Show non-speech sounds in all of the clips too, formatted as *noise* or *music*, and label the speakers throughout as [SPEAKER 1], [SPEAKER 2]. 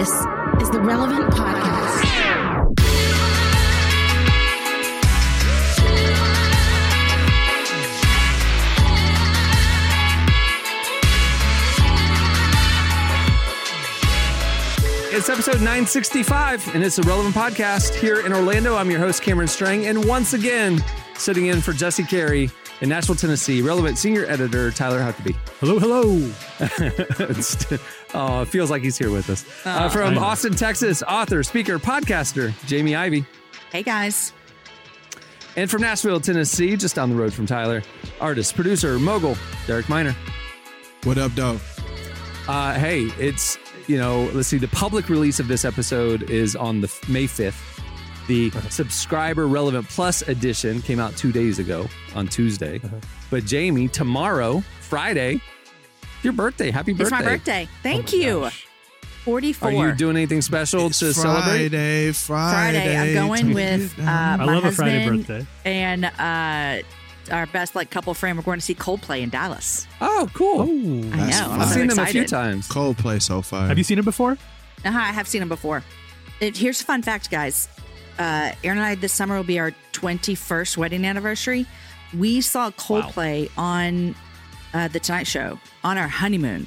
[SPEAKER 1] This is the Relevant Podcast.
[SPEAKER 2] It's episode 965, and it's a relevant podcast here in Orlando. I'm your host, Cameron Strang, and once again, sitting in for Jesse Carey in Nashville, Tennessee, relevant senior editor Tyler Huckabee.
[SPEAKER 3] Hello, hello. *laughs*
[SPEAKER 2] oh, it feels like he's here with us. Uh, from Austin, Texas, author, speaker, podcaster Jamie Ivey.
[SPEAKER 4] Hey guys.
[SPEAKER 2] And from Nashville, Tennessee, just down the road from Tyler, artist, producer, mogul, Derek Minor.
[SPEAKER 5] What up, though?
[SPEAKER 2] Uh, hey, it's, you know, let's see, the public release of this episode is on the May 5th. The subscriber relevant plus edition came out two days ago on Tuesday. But Jamie, tomorrow, Friday, your birthday. Happy birthday.
[SPEAKER 4] It's my birthday. Thank
[SPEAKER 3] Oh my
[SPEAKER 4] you.
[SPEAKER 3] gosh.
[SPEAKER 4] 44.
[SPEAKER 2] Are you doing anything special
[SPEAKER 5] It's
[SPEAKER 2] to celebrate?
[SPEAKER 5] Friday, Friday.
[SPEAKER 4] Friday. I'm going with uh,
[SPEAKER 3] I
[SPEAKER 4] my
[SPEAKER 3] love a
[SPEAKER 4] husband
[SPEAKER 3] Friday birthday.
[SPEAKER 4] and uh, our best like couple friend. We're going to see Coldplay in Dallas.
[SPEAKER 2] Oh, cool.
[SPEAKER 4] I know.
[SPEAKER 5] fun.
[SPEAKER 4] I'm
[SPEAKER 2] I've
[SPEAKER 4] so
[SPEAKER 2] seen them a
[SPEAKER 4] excited.
[SPEAKER 2] few times.
[SPEAKER 5] Coldplay so far.
[SPEAKER 3] Have you seen it before?
[SPEAKER 4] Uh-huh, I have seen them before. It, here's a fun fact, guys. Uh, Aaron and I this summer will be our 21st wedding anniversary. We saw Coldplay on uh, the Tonight Show on our honeymoon,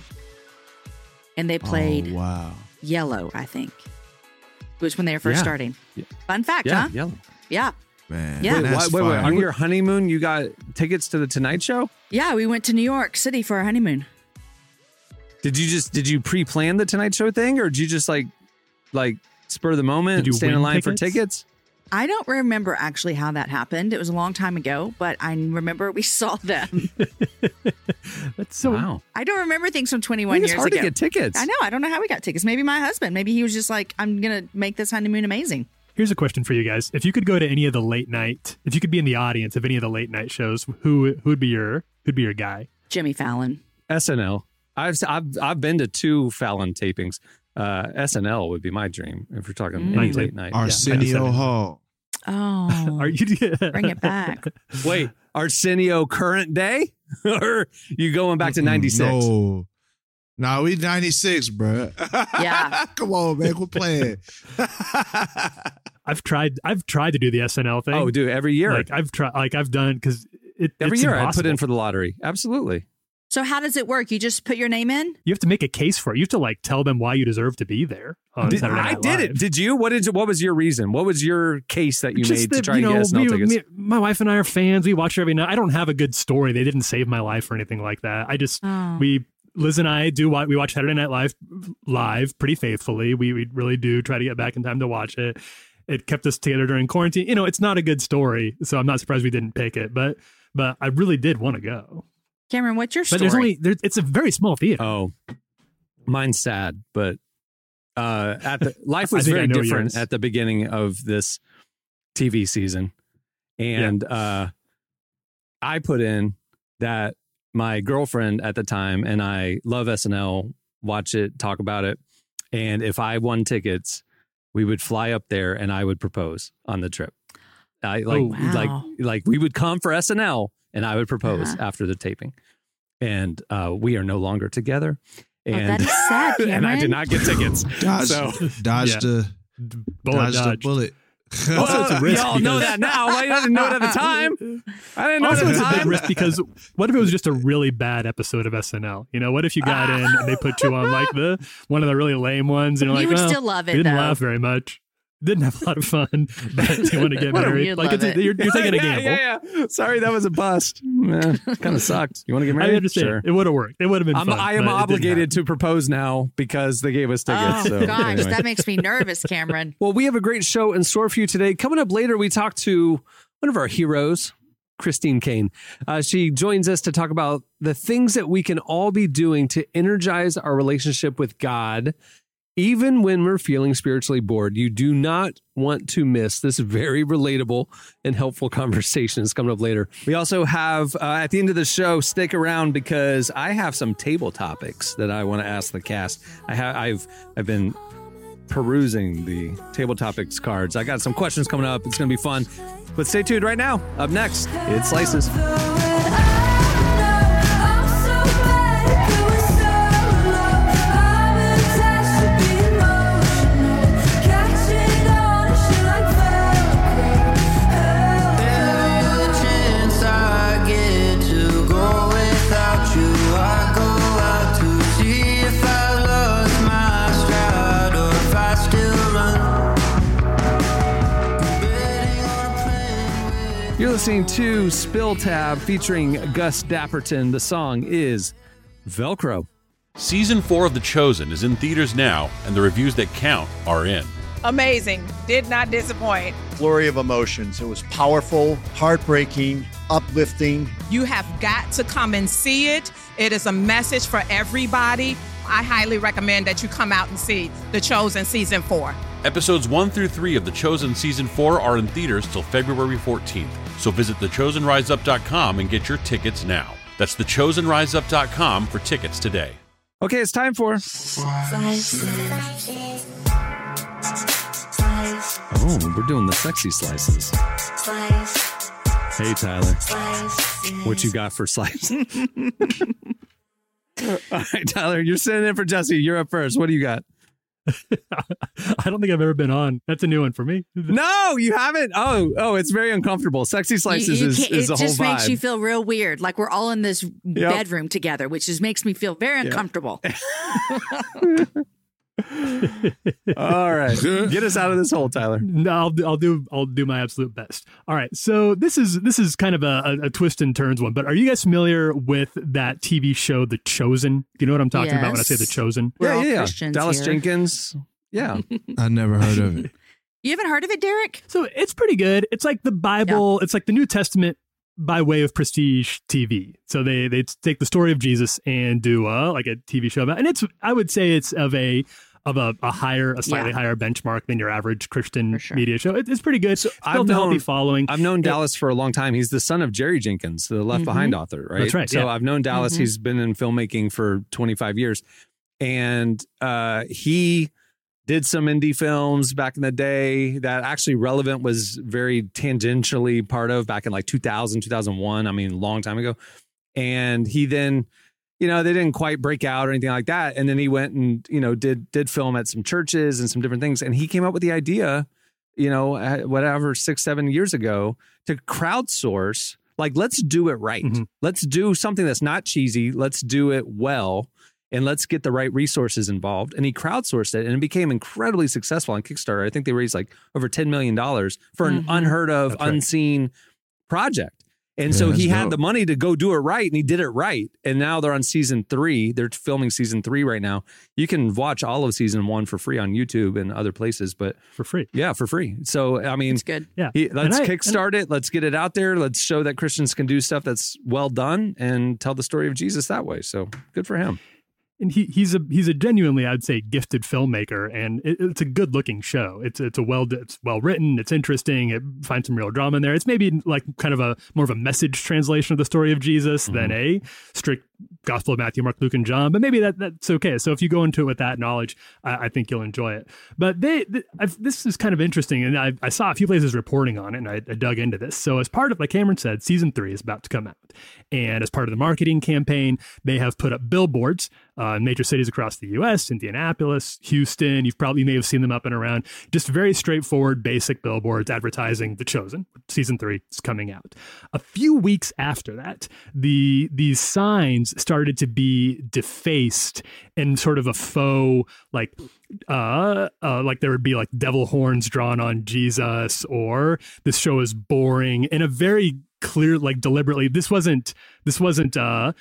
[SPEAKER 4] and they played
[SPEAKER 5] Oh, wow.
[SPEAKER 4] Yellow. I think it was when they were first
[SPEAKER 2] Yeah.
[SPEAKER 4] starting.
[SPEAKER 2] Yeah.
[SPEAKER 4] Fun fact,
[SPEAKER 2] Yeah,
[SPEAKER 4] huh?
[SPEAKER 2] yellow.
[SPEAKER 4] Yeah.
[SPEAKER 5] Man.
[SPEAKER 4] Yeah.
[SPEAKER 2] Wait, wait, wait, wait. On your honeymoon, you got tickets to the Tonight Show?
[SPEAKER 4] Yeah, we went to New York City for our honeymoon.
[SPEAKER 2] Did you just did you pre-plan the Tonight Show thing, or did you just like like spur of the moment
[SPEAKER 3] Did you
[SPEAKER 2] stand in
[SPEAKER 3] win
[SPEAKER 2] line for
[SPEAKER 3] tickets?
[SPEAKER 2] tickets?
[SPEAKER 4] I don't remember actually how that happened. It was a long time ago, but I remember we *laughs* saw them. *laughs*
[SPEAKER 3] That's so.
[SPEAKER 2] wow,
[SPEAKER 4] I don't remember things from
[SPEAKER 2] I
[SPEAKER 4] 21
[SPEAKER 2] think it's
[SPEAKER 4] years
[SPEAKER 2] hard
[SPEAKER 4] ago.
[SPEAKER 2] to get tickets.
[SPEAKER 4] I know. I don't know how we got tickets. Maybe my husband. Maybe he was just like, I'm going to make this honeymoon amazing.
[SPEAKER 3] Here's a question for you guys: If you could go to any of the late night, if you could be in the audience of any of the late night shows, who who would be your who'd be your guy?
[SPEAKER 4] Jimmy Fallon.
[SPEAKER 2] SNL. I've I've I've been to two Fallon tapings. Uh, SNL would be my dream if we're talking
[SPEAKER 4] Mm.
[SPEAKER 2] any late night.
[SPEAKER 5] Arsenio Hall.
[SPEAKER 4] Oh, *laughs*
[SPEAKER 3] Are you
[SPEAKER 4] bring it back. *laughs*
[SPEAKER 2] Wait, Arsenio current day, *laughs* or you going back to '96?
[SPEAKER 5] No. Nah, we 96, bro.
[SPEAKER 4] Yeah.
[SPEAKER 5] Come on, man, we're playing.
[SPEAKER 3] I've tried. I've tried to do the SNL thing.
[SPEAKER 2] Oh, dude, every year,
[SPEAKER 3] Like I've tried. Like I've done because it,
[SPEAKER 2] every
[SPEAKER 3] it's
[SPEAKER 2] year I put
[SPEAKER 3] impossible.
[SPEAKER 2] in for the lottery. Absolutely.
[SPEAKER 4] So, how does it work? You just put your name in?
[SPEAKER 3] You have to make a case for it. You have to like tell them why you deserve to be there. On
[SPEAKER 2] Did-
[SPEAKER 3] Saturday
[SPEAKER 2] I
[SPEAKER 3] Night
[SPEAKER 2] did it. Did you? What did? What was your reason? What was your case that you
[SPEAKER 3] Just
[SPEAKER 2] made to try
[SPEAKER 3] you
[SPEAKER 2] and
[SPEAKER 3] know,
[SPEAKER 2] get SNL
[SPEAKER 3] we-
[SPEAKER 2] tickets?
[SPEAKER 3] me- my wife and I are fans. We watch it every night. I don't have a good story. They didn't save my life or anything like that. I just
[SPEAKER 4] Oh.
[SPEAKER 3] we Liz and I do what we watch Saturday Night Live live pretty faithfully. We we really do try to get back in time to watch it. It kept us together during quarantine. You know, it's not a good story, so I'm not surprised we didn't pick it. But but I really did want to go.
[SPEAKER 4] Cameron, what's your story?
[SPEAKER 3] But there's only there, it's a very small theater.
[SPEAKER 2] Oh, mine's sad, but uh, at the *laughs* life was very different
[SPEAKER 3] yours.
[SPEAKER 2] at the beginning of this TV season, and uh, I put in that my girlfriend at the time and I love SNL, watch it, talk about it, and if I won tickets, we would fly up there and I would propose on the trip. I like
[SPEAKER 3] Oh,
[SPEAKER 4] wow.
[SPEAKER 2] like like we would come for SNL and I would propose
[SPEAKER 4] Uh-huh.
[SPEAKER 2] after the taping. And uh, we are no longer together.
[SPEAKER 4] Oh,
[SPEAKER 2] And
[SPEAKER 4] that is sad, *laughs*
[SPEAKER 2] and I did not get tickets. *gasps*
[SPEAKER 5] Dodge,
[SPEAKER 2] So-
[SPEAKER 5] dodge
[SPEAKER 3] Yeah.
[SPEAKER 5] the
[SPEAKER 3] Bullet
[SPEAKER 5] dodge the
[SPEAKER 3] dodge.
[SPEAKER 5] bullet. *laughs*
[SPEAKER 3] Also, *laughs* it's a risk
[SPEAKER 2] Y'all know that now. Why you didn't know it at the time? I didn't know
[SPEAKER 3] Also,
[SPEAKER 2] it
[SPEAKER 3] it's
[SPEAKER 2] at
[SPEAKER 3] a big risk because what if it was just a really bad episode of SNL? You know, what if you got in and they put you on like the one of the really lame ones, and you're
[SPEAKER 4] You
[SPEAKER 3] like,
[SPEAKER 4] would
[SPEAKER 3] well,
[SPEAKER 4] still love it,
[SPEAKER 3] we didn't
[SPEAKER 4] though.
[SPEAKER 3] laugh very much, didn't have a lot of fun, *laughs* but you want to get married? Like it's a, you're, you're taking a *laughs* gamble.
[SPEAKER 2] Yeah, yeah. Sorry, that was a bust. kind of sucked. You want to get married?
[SPEAKER 3] I understand.
[SPEAKER 2] Sure.
[SPEAKER 3] It would have worked. It would have been
[SPEAKER 2] I'm,
[SPEAKER 3] fun.
[SPEAKER 2] I am
[SPEAKER 3] but it didn't
[SPEAKER 2] obligated to propose now because they gave us tickets.
[SPEAKER 4] Oh,
[SPEAKER 2] so,
[SPEAKER 4] gosh.
[SPEAKER 2] anyway.
[SPEAKER 4] That makes me nervous, Cameron. *laughs*
[SPEAKER 2] Well, we have a great show in store for you today. Coming up later, we talk to one of our heroes, Christine Caine. Uh, she joins us to talk about the things that we can all be doing to energize our relationship with God, even when we're feeling spiritually bored. You do not want to miss this very relatable and helpful *laughs* conversation. It's coming up later. We also have, uh, at the end of the show, stick around because I have some table topics that I want to ask the cast. I have, I've, I've been perusing the table topics cards. I got some questions coming up. It's going to be fun. But stay tuned right now. Up next, it's Slices. Listening to Spill Tab featuring Gus Dapperton. The song is Velcro.
[SPEAKER 6] Season 4 of The Chosen is in theaters now, and the reviews that count are in.
[SPEAKER 7] Amazing. Did not disappoint.
[SPEAKER 8] flurry of emotions. It was powerful, heartbreaking, uplifting.
[SPEAKER 7] You have got to come and see it. It is a message for everybody. I highly recommend that you come out and see The Chosen Season 4.
[SPEAKER 6] Episodes 1 through 3 of The Chosen Season 4 are in theaters till February 14th, so visit thechosenriseup.com and get your tickets now. That's thechosenriseup.com for tickets today.
[SPEAKER 2] Okay, it's time for. Slices. Oh, we're doing the sexy slices. Hey, Tyler. What you got for slices? *laughs* All right, Tyler, you're sitting in for Jesse. You're up first. What do you got? *laughs*
[SPEAKER 3] I don't think I've ever been on. That's a new one for me. *laughs*
[SPEAKER 2] No, you haven't. Oh, oh, it's very uncomfortable. Sexy slices
[SPEAKER 4] You- you
[SPEAKER 2] is,
[SPEAKER 4] can't-
[SPEAKER 2] is
[SPEAKER 4] it
[SPEAKER 2] a whole
[SPEAKER 4] just makes you feel real weird. Like we're all in this bedroom together, which just makes me feel very uncomfortable. *laughs*
[SPEAKER 2] All right, *laughs* get us out of this hole, Tyler.
[SPEAKER 3] No, I'll, do- I'll do I'll do my absolute best. All right, so this is this is kind of a, a, a twist and turns one, but are you guys familiar with that TV show, The Chosen? Do you know what I'm talking about when I say The Chosen?
[SPEAKER 4] We're
[SPEAKER 2] yeah,
[SPEAKER 4] all
[SPEAKER 2] yeah, yeah.
[SPEAKER 4] Christians
[SPEAKER 2] Dallas
[SPEAKER 4] here.
[SPEAKER 2] Jenkins. Yeah, *laughs*
[SPEAKER 5] I never heard of it.
[SPEAKER 4] You haven't heard of it, Derek?
[SPEAKER 3] So it's pretty good. It's like the Bible. It's like the New Testament by way of prestige TV. So they they take the story of Jesus and do a like a TV show about, and it's I would say it's of a of a, a higher, a slightly
[SPEAKER 4] Yeah.
[SPEAKER 3] higher benchmark than your average Christian
[SPEAKER 4] sure.
[SPEAKER 3] media show. It, it's pretty good. So
[SPEAKER 2] I've
[SPEAKER 3] built a healthy
[SPEAKER 2] known-
[SPEAKER 3] following.
[SPEAKER 2] I've known Dallas for a long time. He's the son of Jerry Jenkins, the Left Behind author, right?
[SPEAKER 3] That's right,
[SPEAKER 2] So
[SPEAKER 3] yeah.
[SPEAKER 2] I've known Dallas.
[SPEAKER 4] Mhm.
[SPEAKER 2] He's been in filmmaking for 25 years, and uh, he did some indie films back in the day that actually relevant was very tangentially part of back in like 2000 2001 i mean a long time ago. And he then you know they didn't quite break out or anything like that. And then he went and you know did did film at some churches and some different things. And he came up with the idea you know uh, whatever six seven years ago to crowdsource like let's do it right.
[SPEAKER 3] Mhm.
[SPEAKER 2] let's do something that's not cheesy. Let's do it well and let's get the right resources involved. And he crowdsourced it and it became incredibly successful on Kickstarter. I think they raised like over $10 million for an
[SPEAKER 4] Mhm.
[SPEAKER 2] unheard of,
[SPEAKER 3] right.
[SPEAKER 2] unseen project. And
[SPEAKER 5] Yeah,
[SPEAKER 2] so
[SPEAKER 5] that's
[SPEAKER 2] he had
[SPEAKER 5] dope.
[SPEAKER 2] the money to go do it right and he did it right. And now they're on season three. They're filming season three right now. You can watch all of season one for free on YouTube and other places, but
[SPEAKER 3] for free.
[SPEAKER 2] yeah, for free. So, I mean,
[SPEAKER 4] It's good.
[SPEAKER 3] Yeah.
[SPEAKER 2] he, let's
[SPEAKER 3] I-
[SPEAKER 2] kickstart it. Let's get it out there. Let's show that Christians can do stuff that's well done and tell the story of Jesus that way. So good for him.
[SPEAKER 3] And he he's a he's a genuinely I'd say gifted filmmaker, and it, it's a good looking show. It's it's a well it's well written. It's interesting. It finds some real drama in there. It's maybe like kind of a more of a message translation of the story of Jesus than mm-hmm. a strict Gospel of Matthew, Mark, Luke, and John. But maybe that that's okay. So if you go into it with that knowledge, I, I think you'll enjoy it. But they th- this is kind of interesting, and I, I saw a few places reporting on it, and I, I dug into this. So as part of like Cameron said, season three is about to come out, and as part of the marketing campaign, they have put up billboards uh, in major cities across the U.S. Indianapolis, Houston. You've probably you may have seen them up and around. Just very straightforward, basic billboards advertising The Chosen. Season three is coming out. A few weeks after that, the these signs started to be defaced in sort of a faux like uh, uh like there would be like devil horns drawn on Jesus or this show is boring in a very clear like deliberately this wasn't this wasn't uh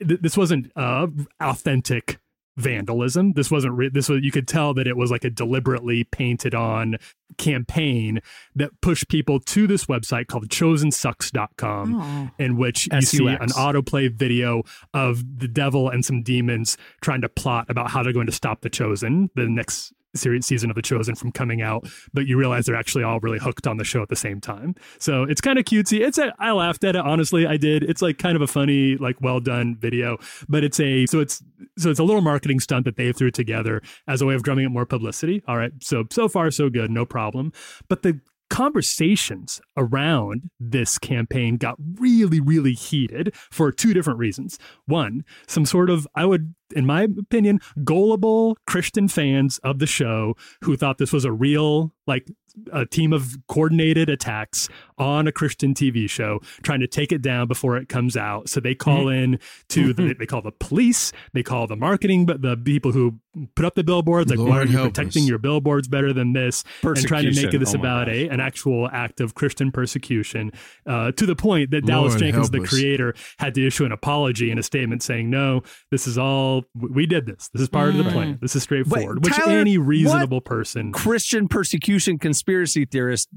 [SPEAKER 3] this wasn't uh authentic vandalism this wasn't re- this was you could tell that it was like a deliberately painted on campaign that pushed people to this website called chosensucks.com
[SPEAKER 4] Oh.
[SPEAKER 3] in which you see an autoplay video of the devil and some demons trying to plot about how they're going to stop the chosen the next series season of the chosen from coming out but you realize they're actually all really hooked on the show at the same time. So it's kind of cutesy. It's a i laughed at it honestly i did. It's like kind of a funny like well done video but it's a so it's so it's a little marketing stunt that they threw together as a way of drumming up more publicity. All right so so far so good no problem. But the conversations around this campaign got really, really heated for two different reasons. One, some sort of, I would, in my opinion, gullible Christian fans of the show who thought this was a real, like, a team of coordinated attacks on a Christian TV show, trying to take it down before it comes out. So they call
[SPEAKER 2] Mm-hmm.
[SPEAKER 3] in to the, they call the police, they call the marketing, but the people who put up the billboards, like why are you protecting
[SPEAKER 5] us.
[SPEAKER 3] your billboards better than this? And trying to make this
[SPEAKER 2] Oh
[SPEAKER 3] about
[SPEAKER 2] gosh.
[SPEAKER 3] a an actual act of Christian persecution, uh, to the point that Dallas
[SPEAKER 5] Lord
[SPEAKER 3] Jenkins, the creator, had to issue an apology and a statement saying, "No, this is all we did. This. This is part of the plan. This is straightforward." Which
[SPEAKER 2] Tyler,
[SPEAKER 3] any reasonable person
[SPEAKER 2] Christian persecution conspiracy theorist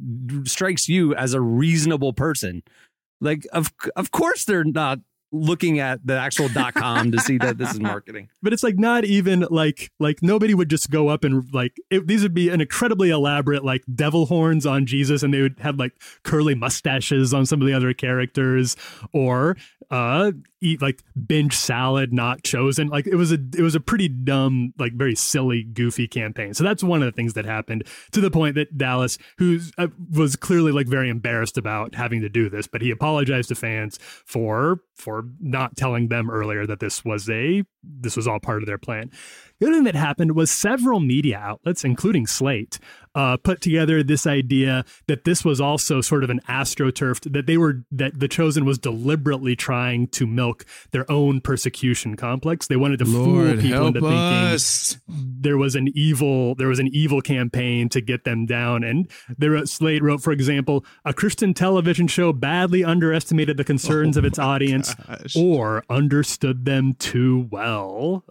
[SPEAKER 2] strikes you as a reasonable person. Like of of course they're not looking at the actual dot com to see that this is marketing. *laughs*
[SPEAKER 3] but it's like not even like like nobody would just go up and like it, these would be an incredibly elaborate like devil horns on Jesus and they would have like curly mustaches on some of the other characters or uh eat like binge salad not chosen like it was a it was a pretty dumb like very silly goofy campaign so that's one of the things that happened to the point that Dallas who uh, was clearly like very embarrassed about having to do this but he apologized to fans for for not telling them earlier that this was a this was all part of their plan the other thing that happened was several media outlets, including Slate, uh, put together this idea that this was also sort of an astroturfed that they were that the chosen was deliberately trying to milk their own persecution complex. They wanted to
[SPEAKER 5] Lord
[SPEAKER 3] fool people into thinking there was an evil there was an evil campaign to get them down and there Slate wrote for example a Christian television show badly underestimated the concerns of its audience
[SPEAKER 5] gosh.
[SPEAKER 3] or understood them too well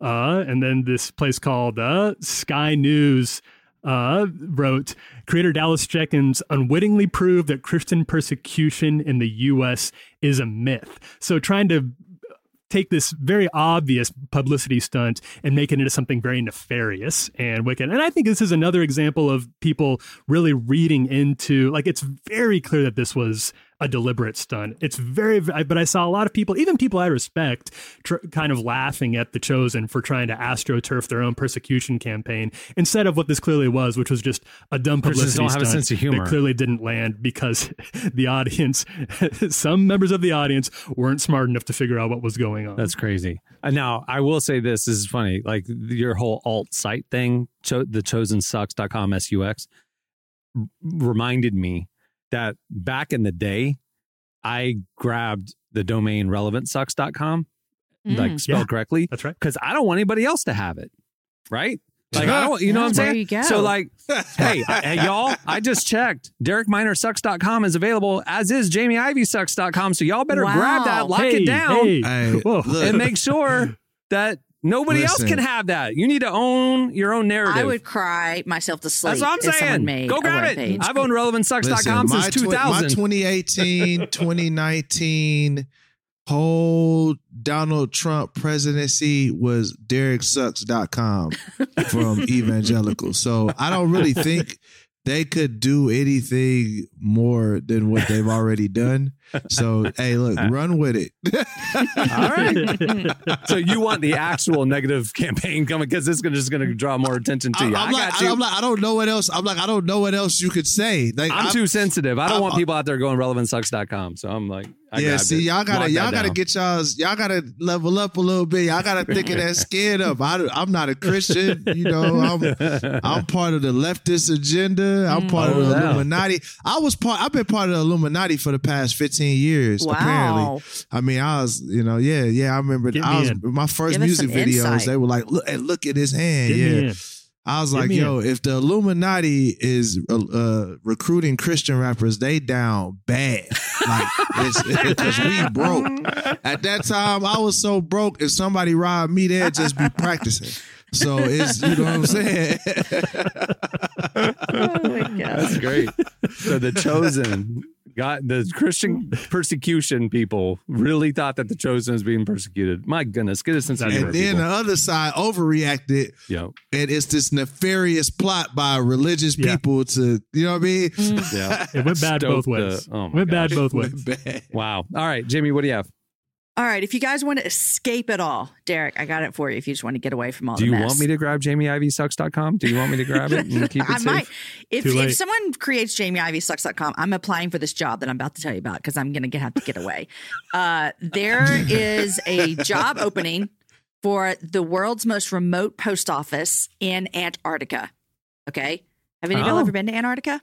[SPEAKER 3] uh, and then this place called uh, Sky News uh, wrote creator Dallas Jenkins unwittingly proved that Christian persecution in the U.S. is a myth. So trying to take this very obvious publicity stunt and make it into something very nefarious and wicked. And I think this is another example of people really reading into like it's very clear that this was a deliberate stunt. It's very, but I saw a lot of people, even people I respect, tr- kind of laughing at the chosen for trying to astroturf their own persecution campaign instead of what this clearly was, which was just a dumb publicity
[SPEAKER 2] don't have a
[SPEAKER 3] stunt
[SPEAKER 2] sense of humor.
[SPEAKER 3] that clearly didn't land because *laughs* the audience, *laughs* some members of the audience weren't smart enough to figure out what was going on.
[SPEAKER 2] That's crazy. Uh, Now, I will say this, this is funny. Like your whole alt site thing, cho- the chosensucks.com SUX reminded me that back in the day, I grabbed the domain relevantsucks.com, like
[SPEAKER 4] Mm.
[SPEAKER 2] spelled
[SPEAKER 3] Yeah.
[SPEAKER 2] correctly,
[SPEAKER 3] That's right.
[SPEAKER 2] because I don't want anybody else to have it. Right? Like, I don't, you know what I'm saying? So, like, *laughs* hey, I- hey, y'all, I just checked. DerekMinerSucks.com com is available, as is JamieIvySucks.com. So, y'all better grab that,
[SPEAKER 4] Wow.
[SPEAKER 2] lock
[SPEAKER 3] hey,
[SPEAKER 2] it down
[SPEAKER 3] Hey,
[SPEAKER 5] Hey,
[SPEAKER 2] and make sure that nobody else can have that. You need to own your own narrative.
[SPEAKER 4] I would cry myself to sleep.
[SPEAKER 2] That's what I'm saying.
[SPEAKER 4] made
[SPEAKER 2] Go grab it.
[SPEAKER 4] page.
[SPEAKER 2] I've owned RelevantSucks.com since
[SPEAKER 5] my tw-
[SPEAKER 2] 2000.
[SPEAKER 5] my 2018, *laughs* 2019 whole Donald Trump presidency was DerekSucks.com *laughs* from Evangelical. So I don't really think they could do anything more than what they've already done. So hey, look, *laughs* run with it.
[SPEAKER 2] All right. *laughs* so you want the actual negative campaign coming because it's gonna, just going to draw more attention to
[SPEAKER 5] I,
[SPEAKER 2] you.
[SPEAKER 5] am
[SPEAKER 2] I
[SPEAKER 5] like,
[SPEAKER 2] you.
[SPEAKER 5] I'm like, I don't know what else. I'm like, I don't know what else you could say. Like,
[SPEAKER 2] I'm, too sensitive. I don't
[SPEAKER 5] I'm-
[SPEAKER 2] want people out there going relevantsucks.com. So I'm like, I
[SPEAKER 5] yeah, see,
[SPEAKER 2] it.
[SPEAKER 5] y'all gotta y'all gotta
[SPEAKER 2] down.
[SPEAKER 5] get y'all's y'all gotta level up a little bit. Y'all gotta thicken that *laughs* skin up. I, I'm not a Christian, you know. I'm I'm part of the leftist agenda. I'm mm. part
[SPEAKER 2] Oh,
[SPEAKER 5] of the
[SPEAKER 2] yeah.
[SPEAKER 5] Illuminati. I was part. I've been part of the Illuminati for the past 15 years.
[SPEAKER 4] Wow.
[SPEAKER 5] Apparently, I mean, I was, you know, yeah, yeah. I remember.
[SPEAKER 3] Get
[SPEAKER 5] I was my first music videos.
[SPEAKER 4] insight.
[SPEAKER 5] They were like, look, hey, look at his hand.
[SPEAKER 3] Get
[SPEAKER 5] yeah. I was like,
[SPEAKER 3] me
[SPEAKER 5] yo, if the Illuminati is uh, uh, recruiting Christian rappers, they down bad. Like, it's *laughs* because we broke. At that time, I was so broke. If somebody robbed me, they'd just be practicing. So it's you know what I'm saying. *laughs*
[SPEAKER 4] oh my God.
[SPEAKER 2] That's great. So the chosen got the Christian *laughs* persecution people really thought that the chosen was being persecuted. My goodness, get a sense of
[SPEAKER 5] and then the other side overreacted,
[SPEAKER 2] Yo,
[SPEAKER 5] and it's this nefarious plot by religious
[SPEAKER 3] Yeah.
[SPEAKER 5] people to you know what I mean.
[SPEAKER 2] yeah.
[SPEAKER 3] It went bad
[SPEAKER 2] Stoke
[SPEAKER 3] both
[SPEAKER 2] the-
[SPEAKER 3] ways.
[SPEAKER 2] oh my
[SPEAKER 3] went bad both ways. *laughs*
[SPEAKER 5] Bad.
[SPEAKER 2] Wow. All right, Jamie, what do you have?
[SPEAKER 4] All right, if you guys want to escape it all, Derek, I got it for you. If you just want to get away from all
[SPEAKER 2] Do
[SPEAKER 4] the
[SPEAKER 2] you
[SPEAKER 4] mess.
[SPEAKER 2] want me to grab JamieIvySucks.com? Do you want me to grab it and *laughs* keep it
[SPEAKER 4] I
[SPEAKER 2] safe?
[SPEAKER 4] might. If,
[SPEAKER 3] Too late.
[SPEAKER 4] if someone creates JamieIvySucks.com, I'm applying for this job that I'm about to tell you about because I'm going to have to get away. Uh, there is a job opening for the world's most remote post office in Antarctica. Okay. Have any of y'all
[SPEAKER 2] Oh.
[SPEAKER 4] ever been to Antarctica?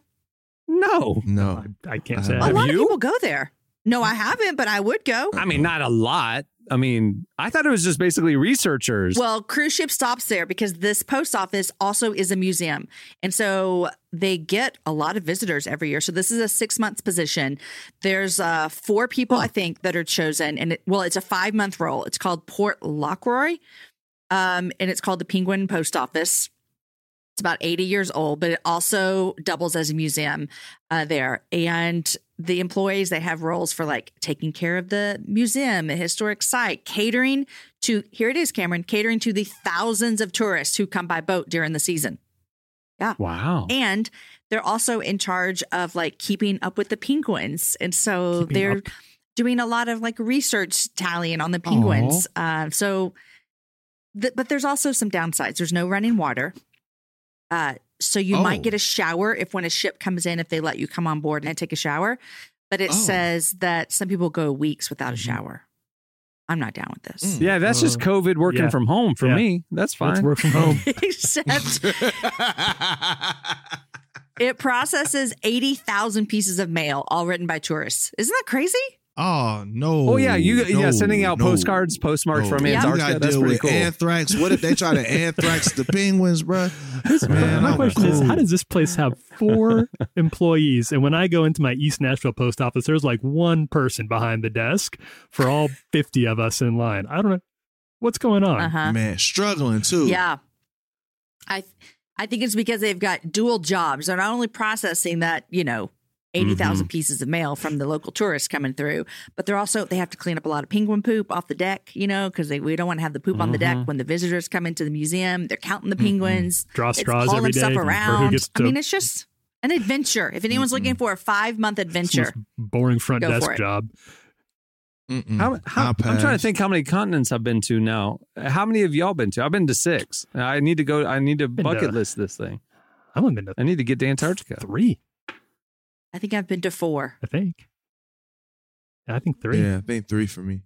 [SPEAKER 2] No.
[SPEAKER 5] No.
[SPEAKER 3] I, I can't
[SPEAKER 5] I
[SPEAKER 3] say.
[SPEAKER 4] A
[SPEAKER 3] I
[SPEAKER 2] Have
[SPEAKER 4] lot
[SPEAKER 2] you?
[SPEAKER 4] of people go there. No, I haven't, but I would go.
[SPEAKER 2] I mean, not a lot. I mean, I thought it was just basically researchers.
[SPEAKER 4] Well, cruise ship stops there because this post office also is a museum. And so they get a lot of visitors every year. So this is a six months position. There's uh, four people, I think, that are chosen. And it, well, it's a five month role. It's called Port Lockroy. Um, and it's called the Penguin Post Office. It's about 80 years old, but it also doubles as a museum uh, there. And the employees, they have roles for like taking care of the museum, the historic site, catering to, here it is, Cameron, catering to the thousands of tourists who come by boat during the season. Yeah.
[SPEAKER 2] Wow.
[SPEAKER 4] And they're also in charge of like keeping up with the penguins. And so
[SPEAKER 3] Keeping
[SPEAKER 4] they're
[SPEAKER 3] up.
[SPEAKER 4] doing a lot of like research tallying on the penguins. Uh, so, th- but there's also some downsides. There's no running water. Uh, so you
[SPEAKER 5] Oh.
[SPEAKER 4] might get a shower if when a ship comes in, if they let you come on board and take a shower. But it
[SPEAKER 5] Oh.
[SPEAKER 4] says that some people go weeks without a
[SPEAKER 3] Mhm.
[SPEAKER 4] shower. I'm not down with this.
[SPEAKER 5] Mm.
[SPEAKER 2] yeah, that's just
[SPEAKER 3] Uh,
[SPEAKER 2] COVID working
[SPEAKER 3] yeah.
[SPEAKER 2] from home for
[SPEAKER 3] Yeah.
[SPEAKER 2] me. That's
[SPEAKER 3] Let's
[SPEAKER 2] fine.
[SPEAKER 3] work from *laughs* home.
[SPEAKER 4] Except *laughs* it processes 80,000 pieces of mail, all written by tourists. Isn't that crazy?
[SPEAKER 5] Oh no.
[SPEAKER 2] Oh yeah, you yeah sending out
[SPEAKER 5] no,
[SPEAKER 2] postcards postmarked
[SPEAKER 5] no.
[SPEAKER 2] from Antarctica.
[SPEAKER 5] gotta
[SPEAKER 2] That's
[SPEAKER 5] deal
[SPEAKER 2] pretty
[SPEAKER 5] with
[SPEAKER 2] cool.
[SPEAKER 5] anthrax. What if they try to *laughs* anthrax the penguins, bro? Man,
[SPEAKER 3] My
[SPEAKER 5] I'm
[SPEAKER 3] question is, how does this place have four *laughs* employees? And when I go into my East Nashville post office, there's like one person behind the desk for all *laughs* 50 of us in line. I don't know what's going on.
[SPEAKER 4] Uh huh.
[SPEAKER 5] man struggling too?
[SPEAKER 4] Yeah. I I think it's because they've got dual jobs. They're not only processing that, you know, Mm-hmm. 80,000 pieces of mail from the local tourists coming through, but they're also they have to clean up a lot of penguin poop off the deck, you know, because we don't want to have the poop on the deck mm-hmm. when the visitors come into the museum. They're counting the penguins.
[SPEAKER 3] Draw
[SPEAKER 4] It's
[SPEAKER 3] straws every day
[SPEAKER 4] stuff
[SPEAKER 3] for who
[SPEAKER 4] around.
[SPEAKER 3] gets
[SPEAKER 4] I mean, it's just an adventure. If anyone's looking for a five month adventure,
[SPEAKER 3] boring front
[SPEAKER 4] Go for
[SPEAKER 3] desk
[SPEAKER 4] it.
[SPEAKER 3] job.
[SPEAKER 2] How, how,
[SPEAKER 5] I'll
[SPEAKER 2] I'm trying to think how many continents I've been to now. How many have y'all been to? I've been to six. I need to go. I need to
[SPEAKER 3] Been
[SPEAKER 2] bucket
[SPEAKER 3] to-
[SPEAKER 2] list this thing.
[SPEAKER 3] I've only been to
[SPEAKER 2] I need to get to Antarctica.
[SPEAKER 3] three,
[SPEAKER 4] I think I've been to four.
[SPEAKER 3] I think. I think three.
[SPEAKER 5] Yeah, I think three for me.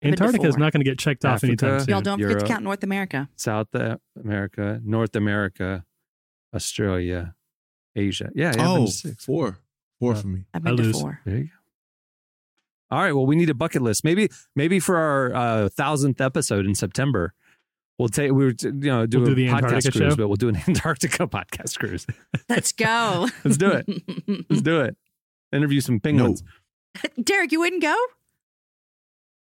[SPEAKER 3] Antarctica is not going to get checked off anytime soon.
[SPEAKER 4] Y'all don't forget to count North America.
[SPEAKER 2] South America, North America, Australia, Asia. Yeah, yeah I've been
[SPEAKER 5] oh,
[SPEAKER 2] to six.
[SPEAKER 5] four. Four
[SPEAKER 2] Uh,
[SPEAKER 5] for me.
[SPEAKER 4] I've
[SPEAKER 3] I
[SPEAKER 4] been to
[SPEAKER 3] lose.
[SPEAKER 4] four.
[SPEAKER 2] There you go. All right. Well, we need a bucket list. Maybe, maybe for our uh, thousandth episode in September, we'll take we were you know do
[SPEAKER 3] We'll
[SPEAKER 2] a
[SPEAKER 3] do the
[SPEAKER 2] podcast
[SPEAKER 3] Antarctica
[SPEAKER 2] cruise,
[SPEAKER 3] show?
[SPEAKER 2] but we'll do an *laughs* Antarctica podcast cruise.
[SPEAKER 4] Let's go. *laughs*
[SPEAKER 2] Let's do it. Let's do it. Interview some penguins. *laughs*
[SPEAKER 4] Derek, you wouldn't go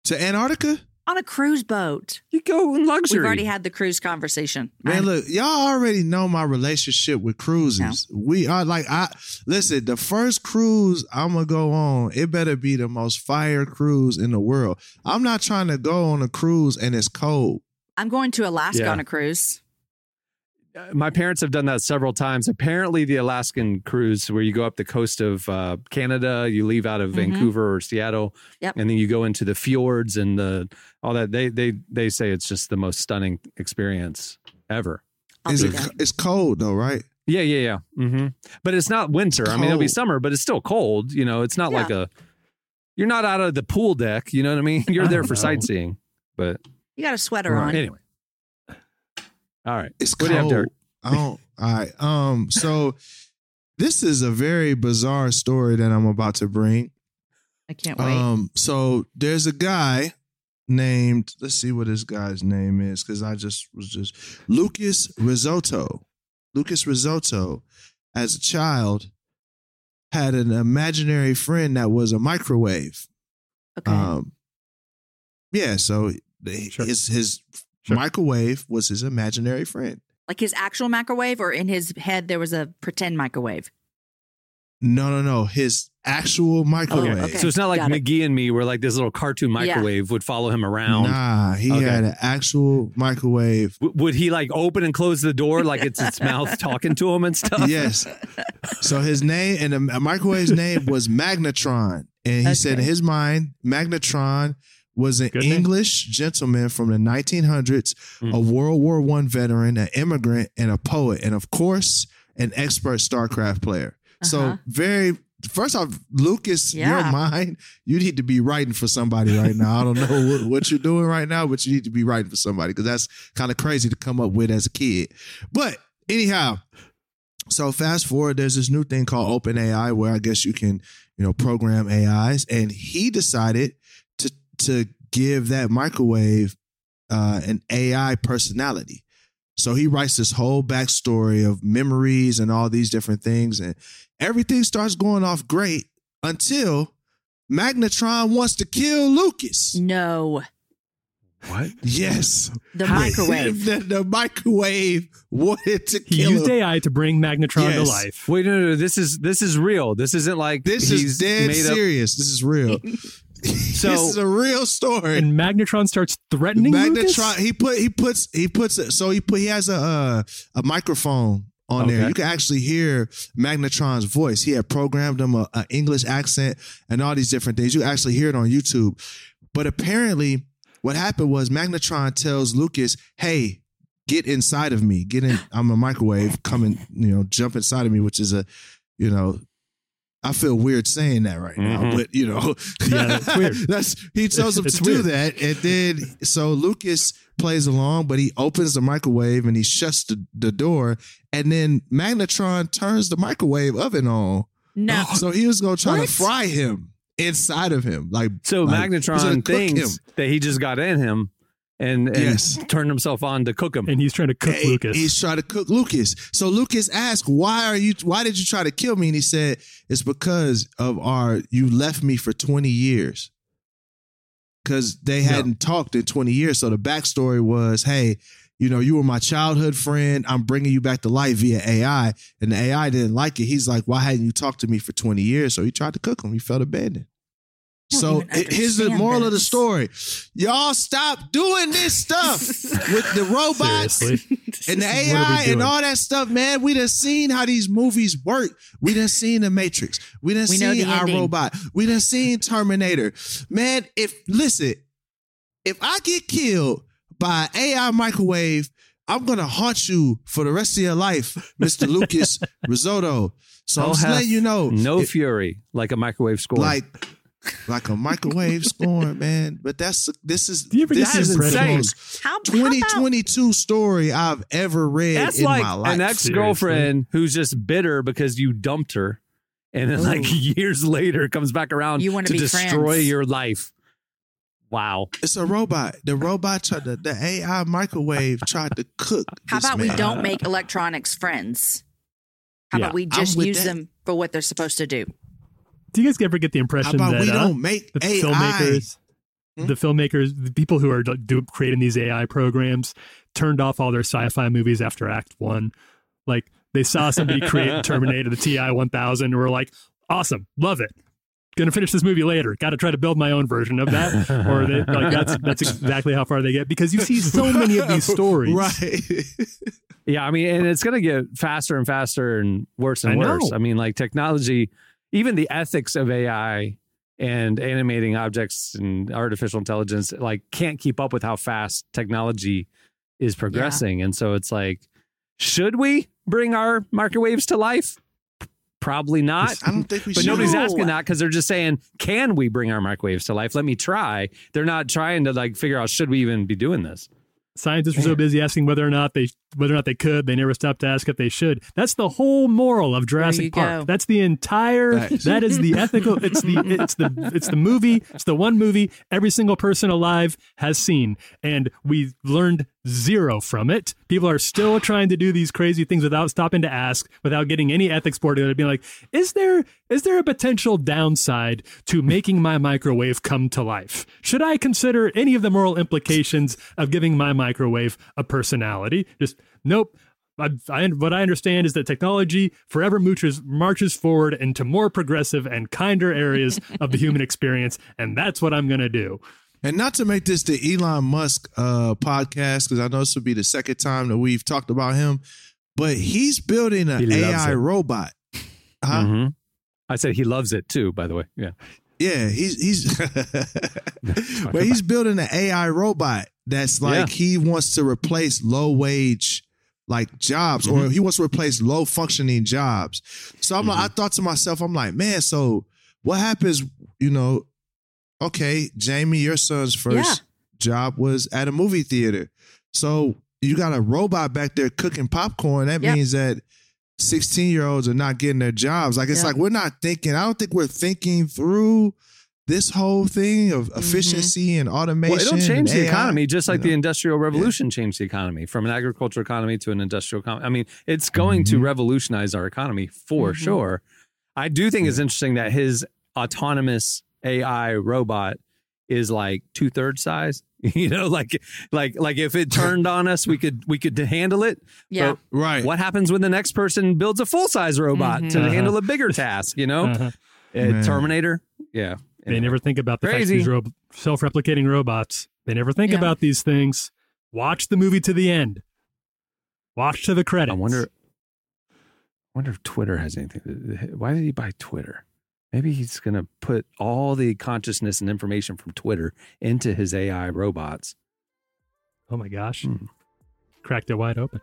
[SPEAKER 5] To Antarctica?
[SPEAKER 4] on a cruise boat.
[SPEAKER 2] You go in luxury.
[SPEAKER 4] We've already had the cruise conversation.
[SPEAKER 5] Man,
[SPEAKER 4] I'm-
[SPEAKER 5] look, y'all already know my relationship with cruises. We are like, I listen. The first cruise I'm gonna go on, it better be the most fire cruise in the world. I'm not trying to go on a cruise and it's cold.
[SPEAKER 4] I'm going to Alaska
[SPEAKER 2] Yeah.
[SPEAKER 4] on a cruise.
[SPEAKER 2] Uh, my parents have done that several times. Apparently, the Alaskan cruise, where you go up the coast of uh, Canada, you leave out of
[SPEAKER 4] Mhm.
[SPEAKER 2] Vancouver or Seattle,
[SPEAKER 4] Yep.
[SPEAKER 2] and then you go into the fjords and the all that. They they they say it's just the most stunning experience ever.
[SPEAKER 4] I'll
[SPEAKER 5] Is it? It's cold though, right?
[SPEAKER 2] Yeah, yeah, yeah. hmm But it's not winter. I mean, it'll be summer, but it's still cold. You know, it's not
[SPEAKER 4] Yeah.
[SPEAKER 2] like a. You're not out of the pool deck. You know what I mean? *laughs* You're there for sightseeing. But
[SPEAKER 4] You got a sweater
[SPEAKER 5] Right.
[SPEAKER 4] on.
[SPEAKER 2] anyway. All right.
[SPEAKER 5] It's
[SPEAKER 2] What do you have,
[SPEAKER 5] cold.
[SPEAKER 2] Derek?
[SPEAKER 5] I. All right. Um. So this is a very bizarre story that I'm about to bring.
[SPEAKER 4] I can't wait.
[SPEAKER 5] Um, so there's a guy named, let's see what this guy's name is, because I just was just Lucas Rizzotto. Lucas Rizzotto, as a child, had an imaginary friend that was a microwave.
[SPEAKER 4] okay.
[SPEAKER 5] Um, yeah, so the-
[SPEAKER 3] Sure.
[SPEAKER 5] his his
[SPEAKER 3] Sure.
[SPEAKER 5] microwave was his imaginary friend.
[SPEAKER 4] like his actual microwave, or in his head there was a pretend microwave.
[SPEAKER 5] No, no, no, his actual microwave.
[SPEAKER 4] Oh, okay.
[SPEAKER 2] So it's not like
[SPEAKER 4] Got it.
[SPEAKER 2] McGee and me, where like this little cartoon
[SPEAKER 4] Yeah.
[SPEAKER 2] microwave would follow him around.
[SPEAKER 5] Nah, he
[SPEAKER 2] Okay.
[SPEAKER 5] had an actual microwave
[SPEAKER 2] W- would he like open and close the door like it's its mouth *laughs* talking to him and stuff?
[SPEAKER 5] yes. So his name and the microwave's name was Magnetron, and he said in his mind, Magnetron was an
[SPEAKER 3] Good name.
[SPEAKER 5] English gentleman from the 1900s, a
[SPEAKER 2] Mm.
[SPEAKER 5] World War One veteran, an immigrant, and a poet, and of course, an expert StarCraft player. So
[SPEAKER 4] Uh-huh.
[SPEAKER 5] very. First off, Lucas,
[SPEAKER 4] Yeah.
[SPEAKER 5] your mind, you need to be writing for somebody right now. I don't know *laughs* what, what you're doing right now, but you need to be writing for somebody because that's kind of crazy to come up with as a kid. But anyhow, So fast forward, there's this new thing called OpenAI where I guess you can, you know, program AIs, and he decided to to give that microwave uh, an AI personality. So he writes this whole backstory of memories and all these different things, and everything starts going off great until Magnetron wants to kill Lucas.
[SPEAKER 4] No,
[SPEAKER 2] What?
[SPEAKER 5] Yes,
[SPEAKER 4] the microwave.
[SPEAKER 5] the, the microwave wanted to
[SPEAKER 3] He
[SPEAKER 5] kill
[SPEAKER 3] used
[SPEAKER 5] him.
[SPEAKER 3] AI to bring Magnetron to life.
[SPEAKER 2] Wait, no, no, no. This is this is real. This isn't like
[SPEAKER 5] This
[SPEAKER 2] he's
[SPEAKER 5] is dead
[SPEAKER 2] made up.
[SPEAKER 5] serious. This is real. *laughs* *laughs*
[SPEAKER 2] So-
[SPEAKER 5] this is a real story.
[SPEAKER 3] And Magnetron starts threatening Lucas?
[SPEAKER 5] Magnetron. He put. He puts. He puts. it. So he put. He has a uh, a microphone on there. You can actually hear Magnetron's voice. He had programmed him a, a English accent and all these different things. You actually hear it on YouTube. But apparently, what happened was Magnetron tells Lucas, "Hey, get inside of me. Get in. I'm a microwave. Come and you know, jump inside of me." Which is a, you know. I feel weird saying that right now,
[SPEAKER 2] Mhm.
[SPEAKER 5] but you know, *laughs*
[SPEAKER 3] Yeah, that's *laughs* weird.
[SPEAKER 5] that's he tells him *laughs*
[SPEAKER 3] It's
[SPEAKER 5] to do that, and then so Lucas plays along, but he opens the microwave and he shuts the, the door, and then Magnetron turns the microwave oven on.
[SPEAKER 4] No, *gasps*
[SPEAKER 5] So he was gonna try
[SPEAKER 4] What?
[SPEAKER 5] to fry him inside of him, like
[SPEAKER 2] So
[SPEAKER 5] like,
[SPEAKER 2] Magnetron
[SPEAKER 5] cook
[SPEAKER 2] thinks
[SPEAKER 5] him.
[SPEAKER 2] that he just got in him and, and
[SPEAKER 5] Yes.
[SPEAKER 2] turned himself on to cook him.
[SPEAKER 3] and he's trying to cook
[SPEAKER 5] Hey,
[SPEAKER 3] Lucas.
[SPEAKER 5] He's trying to cook Lucas. So Lucas asked, "Why are you? Why did you try to kill me?" And he said, "It's because of our. You left me for twenty years." Because they hadn't talked in twenty years. So the backstory was, "Hey, you know, you were my childhood friend. I'm bringing you back to life via AI." And the AI didn't like it. He's like, "Why hadn't you talked to me for twenty years?" So he tried to cook him. He felt abandoned.
[SPEAKER 4] I don't
[SPEAKER 5] So it- here's the
[SPEAKER 4] understand
[SPEAKER 5] moral of the story: Y'all stop doing this stuff *laughs* with the robots
[SPEAKER 3] Seriously.
[SPEAKER 5] and the *laughs*
[SPEAKER 3] What are we
[SPEAKER 5] AI and all that stuff, man. We done seen how these movies work. We done seen the Matrix. We done
[SPEAKER 4] We
[SPEAKER 5] seen
[SPEAKER 4] the
[SPEAKER 5] our
[SPEAKER 4] ending.
[SPEAKER 5] robot. We done seen Terminator. Man, if listen, if I get killed by AI microwave, I'm gonna haunt you for the rest of your life, Mr. *laughs* Lucas Rizzotto. So I'm just
[SPEAKER 2] hath
[SPEAKER 5] letting you know,
[SPEAKER 2] no
[SPEAKER 5] if-
[SPEAKER 2] fury like a microwave score.
[SPEAKER 5] like like a microwave scoring, man. But that's this is
[SPEAKER 3] Do you ever
[SPEAKER 5] this is
[SPEAKER 3] the
[SPEAKER 5] the
[SPEAKER 4] How, how about
[SPEAKER 5] 2022 story I've ever read
[SPEAKER 2] That's
[SPEAKER 5] in
[SPEAKER 2] like
[SPEAKER 5] my life.
[SPEAKER 2] an ex girlfriend who's just bitter because you dumped her, and then like *laughs* years later comes back around
[SPEAKER 4] You wanna
[SPEAKER 2] destroy
[SPEAKER 4] friends.
[SPEAKER 2] your life. Wow.
[SPEAKER 5] It's a robot. The robot tried to, the AI microwave tried to cook.
[SPEAKER 4] how
[SPEAKER 5] this
[SPEAKER 4] about we don't make electronics friends? How
[SPEAKER 3] Yeah,
[SPEAKER 4] about we just use
[SPEAKER 5] that.
[SPEAKER 4] them for what they're supposed to do?
[SPEAKER 3] Do you guys ever get the impression that
[SPEAKER 5] we
[SPEAKER 3] uh,
[SPEAKER 5] don't make
[SPEAKER 3] the
[SPEAKER 5] AI?
[SPEAKER 3] filmmakers,
[SPEAKER 5] Hmm?
[SPEAKER 3] the filmmakers, the people who are do, creating these AI programs, turned off all their sci-fi movies after Act One? Like they saw somebody create *laughs* Terminator, the TI 1000, and were like, "Awesome, love it." Gonna finish this movie later. Got to try to build my own version of that, or they, like that's that's exactly how far they get because you see so many of these *laughs* stories.
[SPEAKER 5] Right. *laughs*
[SPEAKER 2] Yeah, I mean, and it's going to get faster and faster and worse and
[SPEAKER 3] I know.
[SPEAKER 2] worse. I mean, like technology, even the ethics of AI and animating objects and artificial intelligence, like can't keep up with how fast technology is progressing. And so it's like, should we bring our microwaves to life? Probably not.
[SPEAKER 5] I don't think we
[SPEAKER 2] But
[SPEAKER 5] should.
[SPEAKER 2] nobody's asking that because they're just saying, "Can we bring our microwaves to life? Let me try." They're not trying to like figure out should we even be doing this.
[SPEAKER 3] Scientists are so busy asking whether or not they whether or not they could, they never stopped to ask if they should. That's the whole moral of
[SPEAKER 4] you
[SPEAKER 3] Jurassic
[SPEAKER 4] go.
[SPEAKER 3] Park. That's the entire.
[SPEAKER 5] Facts.
[SPEAKER 3] That is the ethical. It's the *laughs* it's the it's the movie. It's the one movie every single person alive has seen, and we learned zero from it. People are still trying to do these crazy things without stopping to ask, without getting any ethics board together. Being like, is there is there a potential downside to making my microwave come to life? Should I consider any of the moral implications of giving my microwave a personality? Just nope. I, I, what I understand is that technology forever marches, marches forward into more progressive and kinder areas of the human *laughs* experience, and that's what I'm going to do.
[SPEAKER 5] And not to make this the Elon Musk uh, podcast, because I know this will be the second time that we've talked about him, but he's building an
[SPEAKER 2] He
[SPEAKER 5] AI
[SPEAKER 2] it.
[SPEAKER 5] robot. Huh?
[SPEAKER 2] Mhm. I said he loves it too. By the way, yeah.
[SPEAKER 5] Yeah, he's he's *laughs* *laughs* but he's building an AI robot that's like
[SPEAKER 2] Yeah.
[SPEAKER 5] he wants to replace low wage like jobs or
[SPEAKER 2] Mm-hmm.
[SPEAKER 5] he wants to replace low functioning jobs. So I'm like, I thought to myself, I'm like, man, so what happens, you know, okay, Jamie, your son's first
[SPEAKER 4] Yeah.
[SPEAKER 5] job was at a movie theater. So you got a robot back there cooking popcorn. That
[SPEAKER 4] Yep.
[SPEAKER 5] means that 16 year olds are not getting their jobs. Like it's
[SPEAKER 4] Yeah.
[SPEAKER 5] like we're not thinking. I don't think we're thinking through this whole thing of efficiency and automation.
[SPEAKER 2] Well, it'll change
[SPEAKER 5] and
[SPEAKER 2] the
[SPEAKER 5] AI.
[SPEAKER 2] economy, just like
[SPEAKER 5] You
[SPEAKER 2] the industrial revolution changed the economy from an agricultural economy to an industrial economy. I mean, it's going to
[SPEAKER 5] Mhm.
[SPEAKER 2] revolutionize our economy for
[SPEAKER 4] Mhm.
[SPEAKER 2] sure. I do think it's interesting that his autonomous AI robot is like two thirds size. *laughs* You know, like like like if it turned on us, we could we could handle it.
[SPEAKER 4] Yeah.
[SPEAKER 2] But
[SPEAKER 5] Right.
[SPEAKER 2] what happens when the next person builds a full size robot to
[SPEAKER 3] Mhm.
[SPEAKER 2] handle a bigger task? You know,
[SPEAKER 3] Uh-huh.
[SPEAKER 2] Uh, Terminator. Yeah.
[SPEAKER 3] They never think about the fact that these ro- self-replicating robots. They never think
[SPEAKER 4] Yeah.
[SPEAKER 3] about these things. Watch the movie to the end. Watch to the credits.
[SPEAKER 2] I wonder. I wonder if Twitter has anything. Why did he buy Twitter? Maybe he's going to put all the consciousness and information from Twitter into his AI robots.
[SPEAKER 3] Oh my gosh!
[SPEAKER 2] Hmm.
[SPEAKER 3] Cracked it wide open.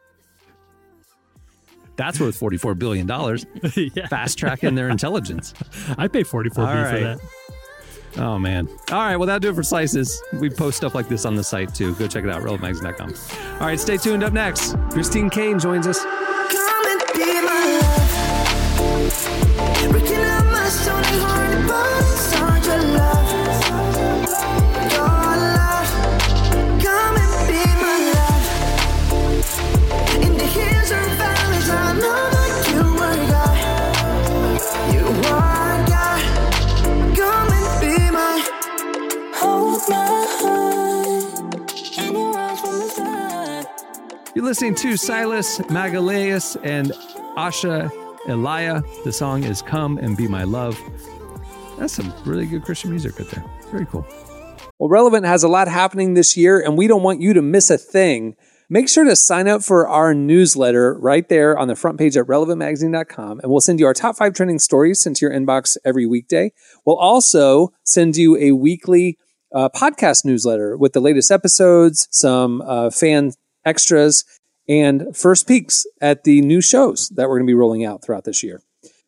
[SPEAKER 2] That's worth forty-four billion dollars. *laughs*
[SPEAKER 3] yeah,
[SPEAKER 2] Fast tracking their intelligence. *laughs*
[SPEAKER 3] I pay forty-four
[SPEAKER 2] All
[SPEAKER 3] for that.
[SPEAKER 2] Oh man! All right, well that'll do it for slices. We post stuff like this on the site too. Go check it out, relevantmagazine.com. All right, stay tuned. Up next, Christine Caine joins us. You're listening to Silas Magaleus and Asha Elia. The song is Come and Be My Love. That's some really good Christian music right there. Very cool. Well, Relevant has a lot happening this year, and we don't want you to miss a thing. Make sure to sign up for our newsletter right there on the front page at relevantmagazine.com, and we'll send you our top five trending stories sent to your inbox every weekday. We'll also send you a weekly uh, podcast newsletter with the latest episodes, some uh, fan extras, and first peeks at the new shows that we're going to be rolling out throughout this year.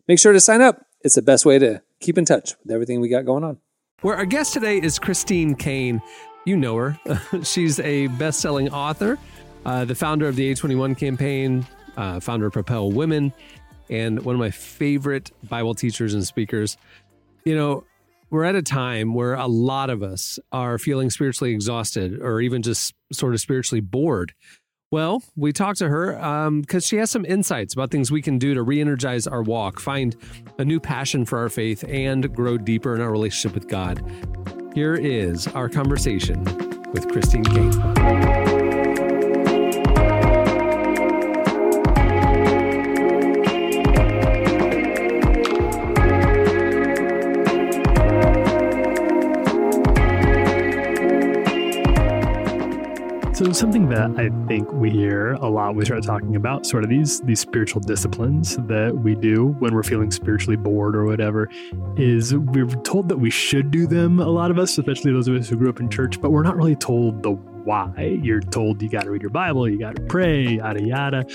[SPEAKER 2] Make sure to sign up. It's the best way to keep in touch with everything we got going on. Where our guest today is Christine Caine. You know her. *laughs* She's a best selling author, uh, the founder of the A21 campaign, uh, founder of Propel Women, and one of my favorite Bible teachers and speakers. You know, we're at a time where a lot of us are feeling spiritually exhausted or even just sort of spiritually bored. Well, we talked to her um, because she has some insights about things we can do to re energize our walk, find a new passion for our faith, and grow deeper in our relationship with God. Here is our conversation with Christine Caine.
[SPEAKER 3] So something that I think we hear a lot when we start talking about sort of these these spiritual disciplines that we do when we're feeling spiritually bored or whatever is we're told that we should do them a lot of us especially those of us who grew up in church but we're not really told the why. You're told you got to read your bible you got to pray yada yada.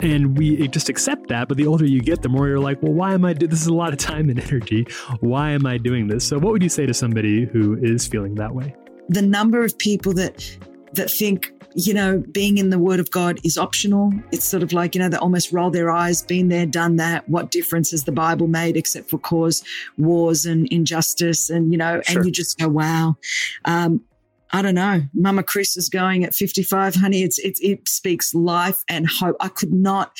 [SPEAKER 3] And we just accept that but the older you get the more you're like well why am i do this is a lot of time and energy. Why am i doing this? So what would you say to somebody who is feeling that way?
[SPEAKER 9] The number of people that that think you know being in the word of god is optional it's sort of like you know they almost roll their eyes been there done that what difference has the bible made except for cause wars and injustice and you know
[SPEAKER 2] Sure.
[SPEAKER 9] and you just go wow um I don't know. Mama Chris is going at 55, honey. It's, it's it speaks life and hope. I could not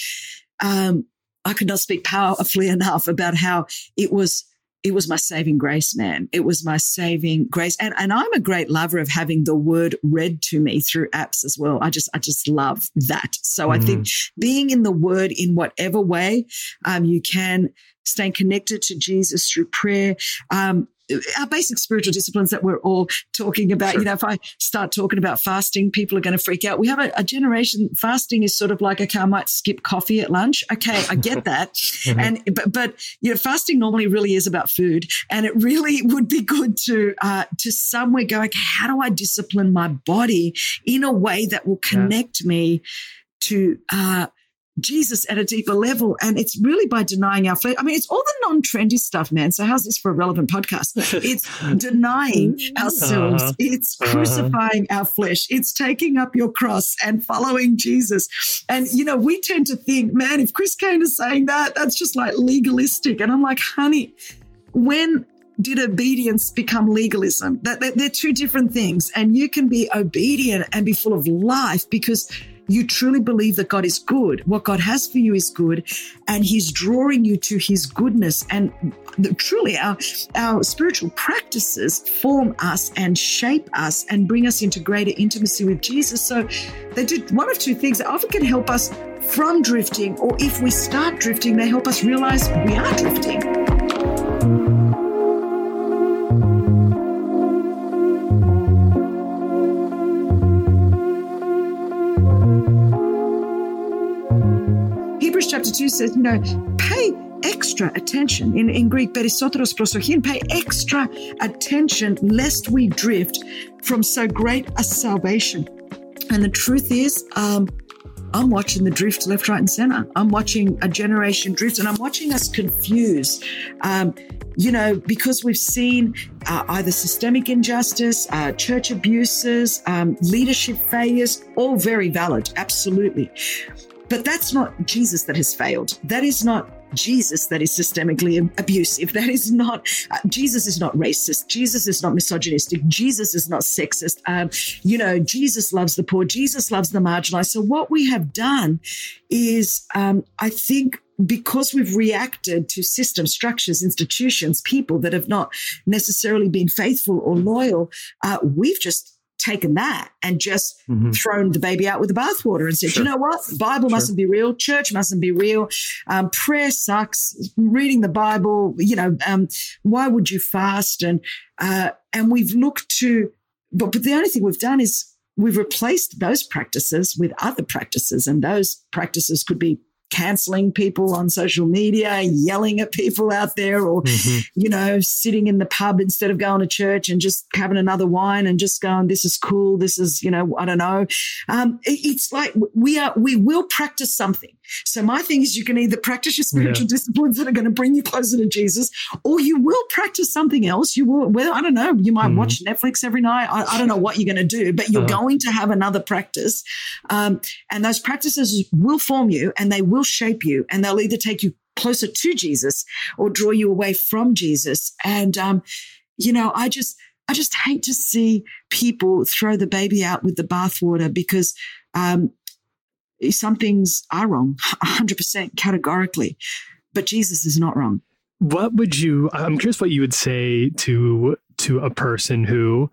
[SPEAKER 9] um I could not speak powerfully *laughs* enough about how it was it was my saving grace, man. It was my saving grace. And and I'm a great lover of having the word read to me through apps as well. I just I just love that. So I think being in the word in whatever way um, you can, staying connected to Jesus through prayer, um, our basic spiritual disciplines that we're all talking about.
[SPEAKER 2] Sure.
[SPEAKER 9] You know, if I start talking about fasting, people are going to freak out. We have a, a generation fasting is sort of like, okay, I might skip coffee at lunch. Okay, I get *laughs* that. And but but you know, fasting normally really is about food, and it really *laughs* would be good to uh, to somewhere go, okay, how do I discipline my body in a way that will
[SPEAKER 3] Yeah.
[SPEAKER 9] connect me to uh, Jesus at a deeper level. And it's really by denying our flesh. I mean, it's all the non trendy stuff, man. So, how's this for a relevant podcast? *laughs* It's denying ourselves,
[SPEAKER 3] Uh-huh.
[SPEAKER 9] it's
[SPEAKER 3] Uh-huh.
[SPEAKER 9] crucifying our flesh, it's taking up your cross and following Jesus. And, you know, we tend to think, man, if Chris Caine is saying that, that's just like legalistic. And I'm like, honey, when did obedience become legalism? That, that they're two different things. And you can be obedient and be full of life because you truly believe that God is good. What God has for you is good, and He's drawing you to His goodness. And the- truly, our our spiritual practices form us and shape us and bring us into greater intimacy with Jesus. So they do one of two things. They often can help us from drifting, or if we start drifting, they help us realize we are drifting. 2 says, you know, pay extra attention. In, in Greek, perissoteros prosechein, pay extra attention lest we drift from so great a salvation. And the truth is, um, I'm watching the drift left, right, and center. I'm watching a generation drift and I'm watching us confuse. Um, you know, because we've seen uh, either systemic injustice, uh, church abuses, um, leadership failures, all very valid, absolutely. But that's not Jesus that has failed. That is not Jesus that is systemically abusive. That is not, uh, Jesus is not racist. Jesus is not misogynistic. Jesus is not sexist. Um, you know, Jesus loves the poor. Jesus loves the marginalized. So what we have done is, um, I think, because we've reacted to systems, structures, institutions, people that have not necessarily been faithful or loyal, uh, we've just taken that and just
[SPEAKER 3] Mhm.
[SPEAKER 9] thrown the baby out with the bathwater and said,
[SPEAKER 3] Sure.
[SPEAKER 9] you know what? The Bible mustn't be real. Church mustn't be real. Um, prayer sucks. Reading the Bible, you know, um, why would you fast? And, uh, and we've looked to, but, but the only thing we've done is we've replaced those practices with other practices. And those practices could be canceling people on social media, yelling at people out there, or
[SPEAKER 3] Mhm.
[SPEAKER 9] you know, sitting in the pub instead of going to church and just having another wine and just going, this is cool. This is, you know, I don't know. Um, it- it's like we are, we will practice something. So my thing is you can either practice your spiritual disciplines that are going to bring you closer to Jesus, or you will practice something else. You will, well, I don't know. You might
[SPEAKER 3] Mhm.
[SPEAKER 9] watch Netflix every night. I, I don't know what you're going to do, but you're
[SPEAKER 3] Uh-huh.
[SPEAKER 9] going to have another practice. Um, and those practices will form you and they will shape you and they'll either take you closer to Jesus or draw you away from Jesus. And, um, you know, I just, I just hate to see people throw the baby out with the bathwater because, um, some things are wrong, 100% categorically, but Jesus is not wrong.
[SPEAKER 3] What would you? I'm curious what you would say to to a person who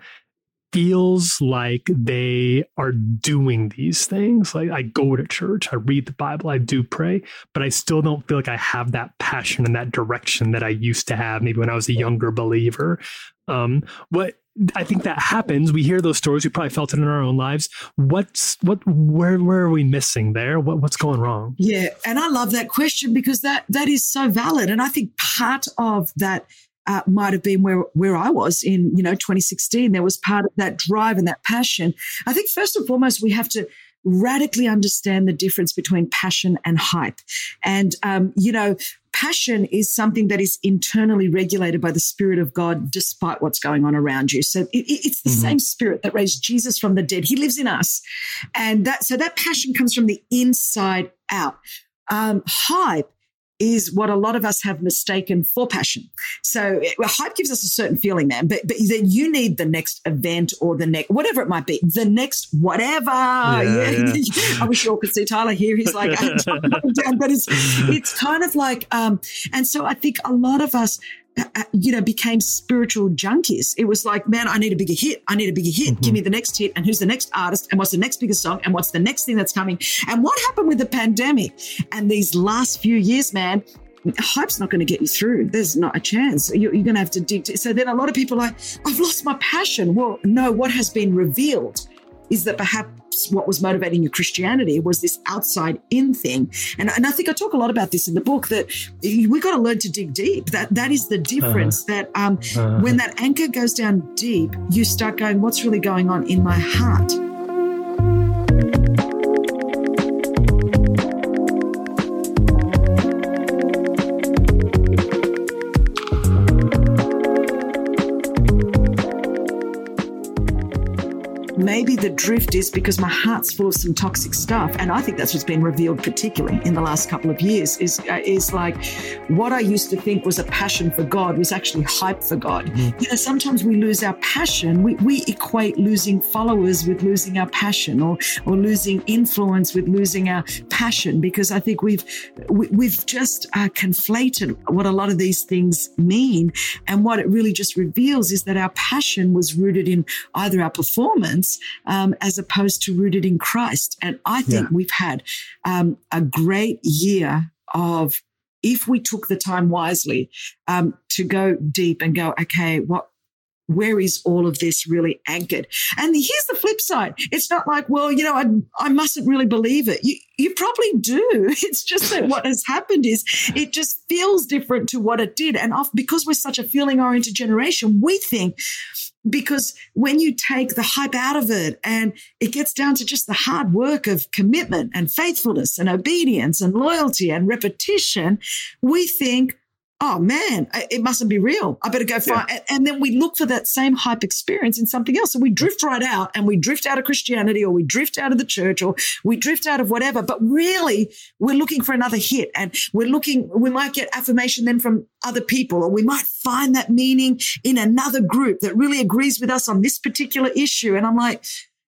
[SPEAKER 3] feels like they are doing these things. Like I go to church, I read the Bible, I do pray, but I still don't feel like I have that passion and that direction that I used to have. Maybe when I was a younger believer. Um, what I think that happens. We hear those stories. We probably felt it in our own lives. What's what? Where where are we missing there? What what's going wrong?
[SPEAKER 9] Yeah, and I love that question because that that is so valid, and I think part of that uh, might have been where where I was in you know 2016. There was part of that drive and that passion. I think first and foremost we have to radically understand the difference between passion and hype, and um, you know. Passion is something that is internally regulated by the Spirit of God, despite what's going on around you. So it, it- it's the
[SPEAKER 3] Mhm.
[SPEAKER 9] same Spirit that raised Jesus from the dead. He lives in us, and that so that passion comes from the inside out. Um, hype is what a lot of us have mistaken for passion. So it- well, hype gives us a certain feeling, man. But but then you need the next event or the next whatever it might be, the next whatever.
[SPEAKER 3] yeah. *laughs*
[SPEAKER 9] I wish you all could see Tyler here. He's like, *laughs* down, but it's it's kind of like, um, and so I think a lot of us. You know, became spiritual junkies. It was like, man, I need a bigger hit. I need a bigger hit. Give mm-hmm. me the next hit. And who's the next artist? And what's the next biggest song? And what's the next thing that's coming? And what happened with the pandemic? And these last few years, man, hype's not going to get you through. There's not a chance. You're, you're going to have to dig. So then a lot of people are like, I've lost my passion. Well, no, what has been revealed is that perhaps what was motivating your Christianity was this outside in thing. And, and I think I talk a lot about this in the book that we got to learn to dig deep. That that is the difference that um,
[SPEAKER 3] Uh,
[SPEAKER 9] when that anchor goes down deep, you start going, what's really going on in my heart? The drift is because my heart's full of some toxic stuff, and I think that's what's been revealed, particularly in the last couple of years. Is uh, is like what I used to think was a passion for God was actually hype for God. You know, sometimes we lose our passion. We we equate losing followers with losing our passion, or or losing influence with losing our passion, because I think we've we, we've just uh, conflated what a lot of these things mean, and what it really just reveals is that our passion was rooted in either our performance um, as opposed to rooted in Christ. And I think
[SPEAKER 2] Yeah.
[SPEAKER 9] we've had um, a great year of, if we took the time wisely um, to go deep and go, okay, what where is all of this really anchored? And here's the flip side. It's not like, well, you know, I, I mustn't really believe it. You, you probably do. *laughs* It's just that what has happened is it just feels different to what it did. And off, because we're such a feeling oriented generation, we think because when you take the hype out of it and it gets down to just the hard work of commitment and faithfulness and obedience and loyalty and repetition, we think, oh man, it mustn't be real. I better go find. and- And then we look for that same hype experience in something else. So we drift right out and we drift out of Christianity or we drift out of the church or we drift out of whatever. But really, we're looking for another hit and we're looking, we might get affirmation then from other people or we might find that meaning in another group that really agrees with us on this particular issue. And I'm like,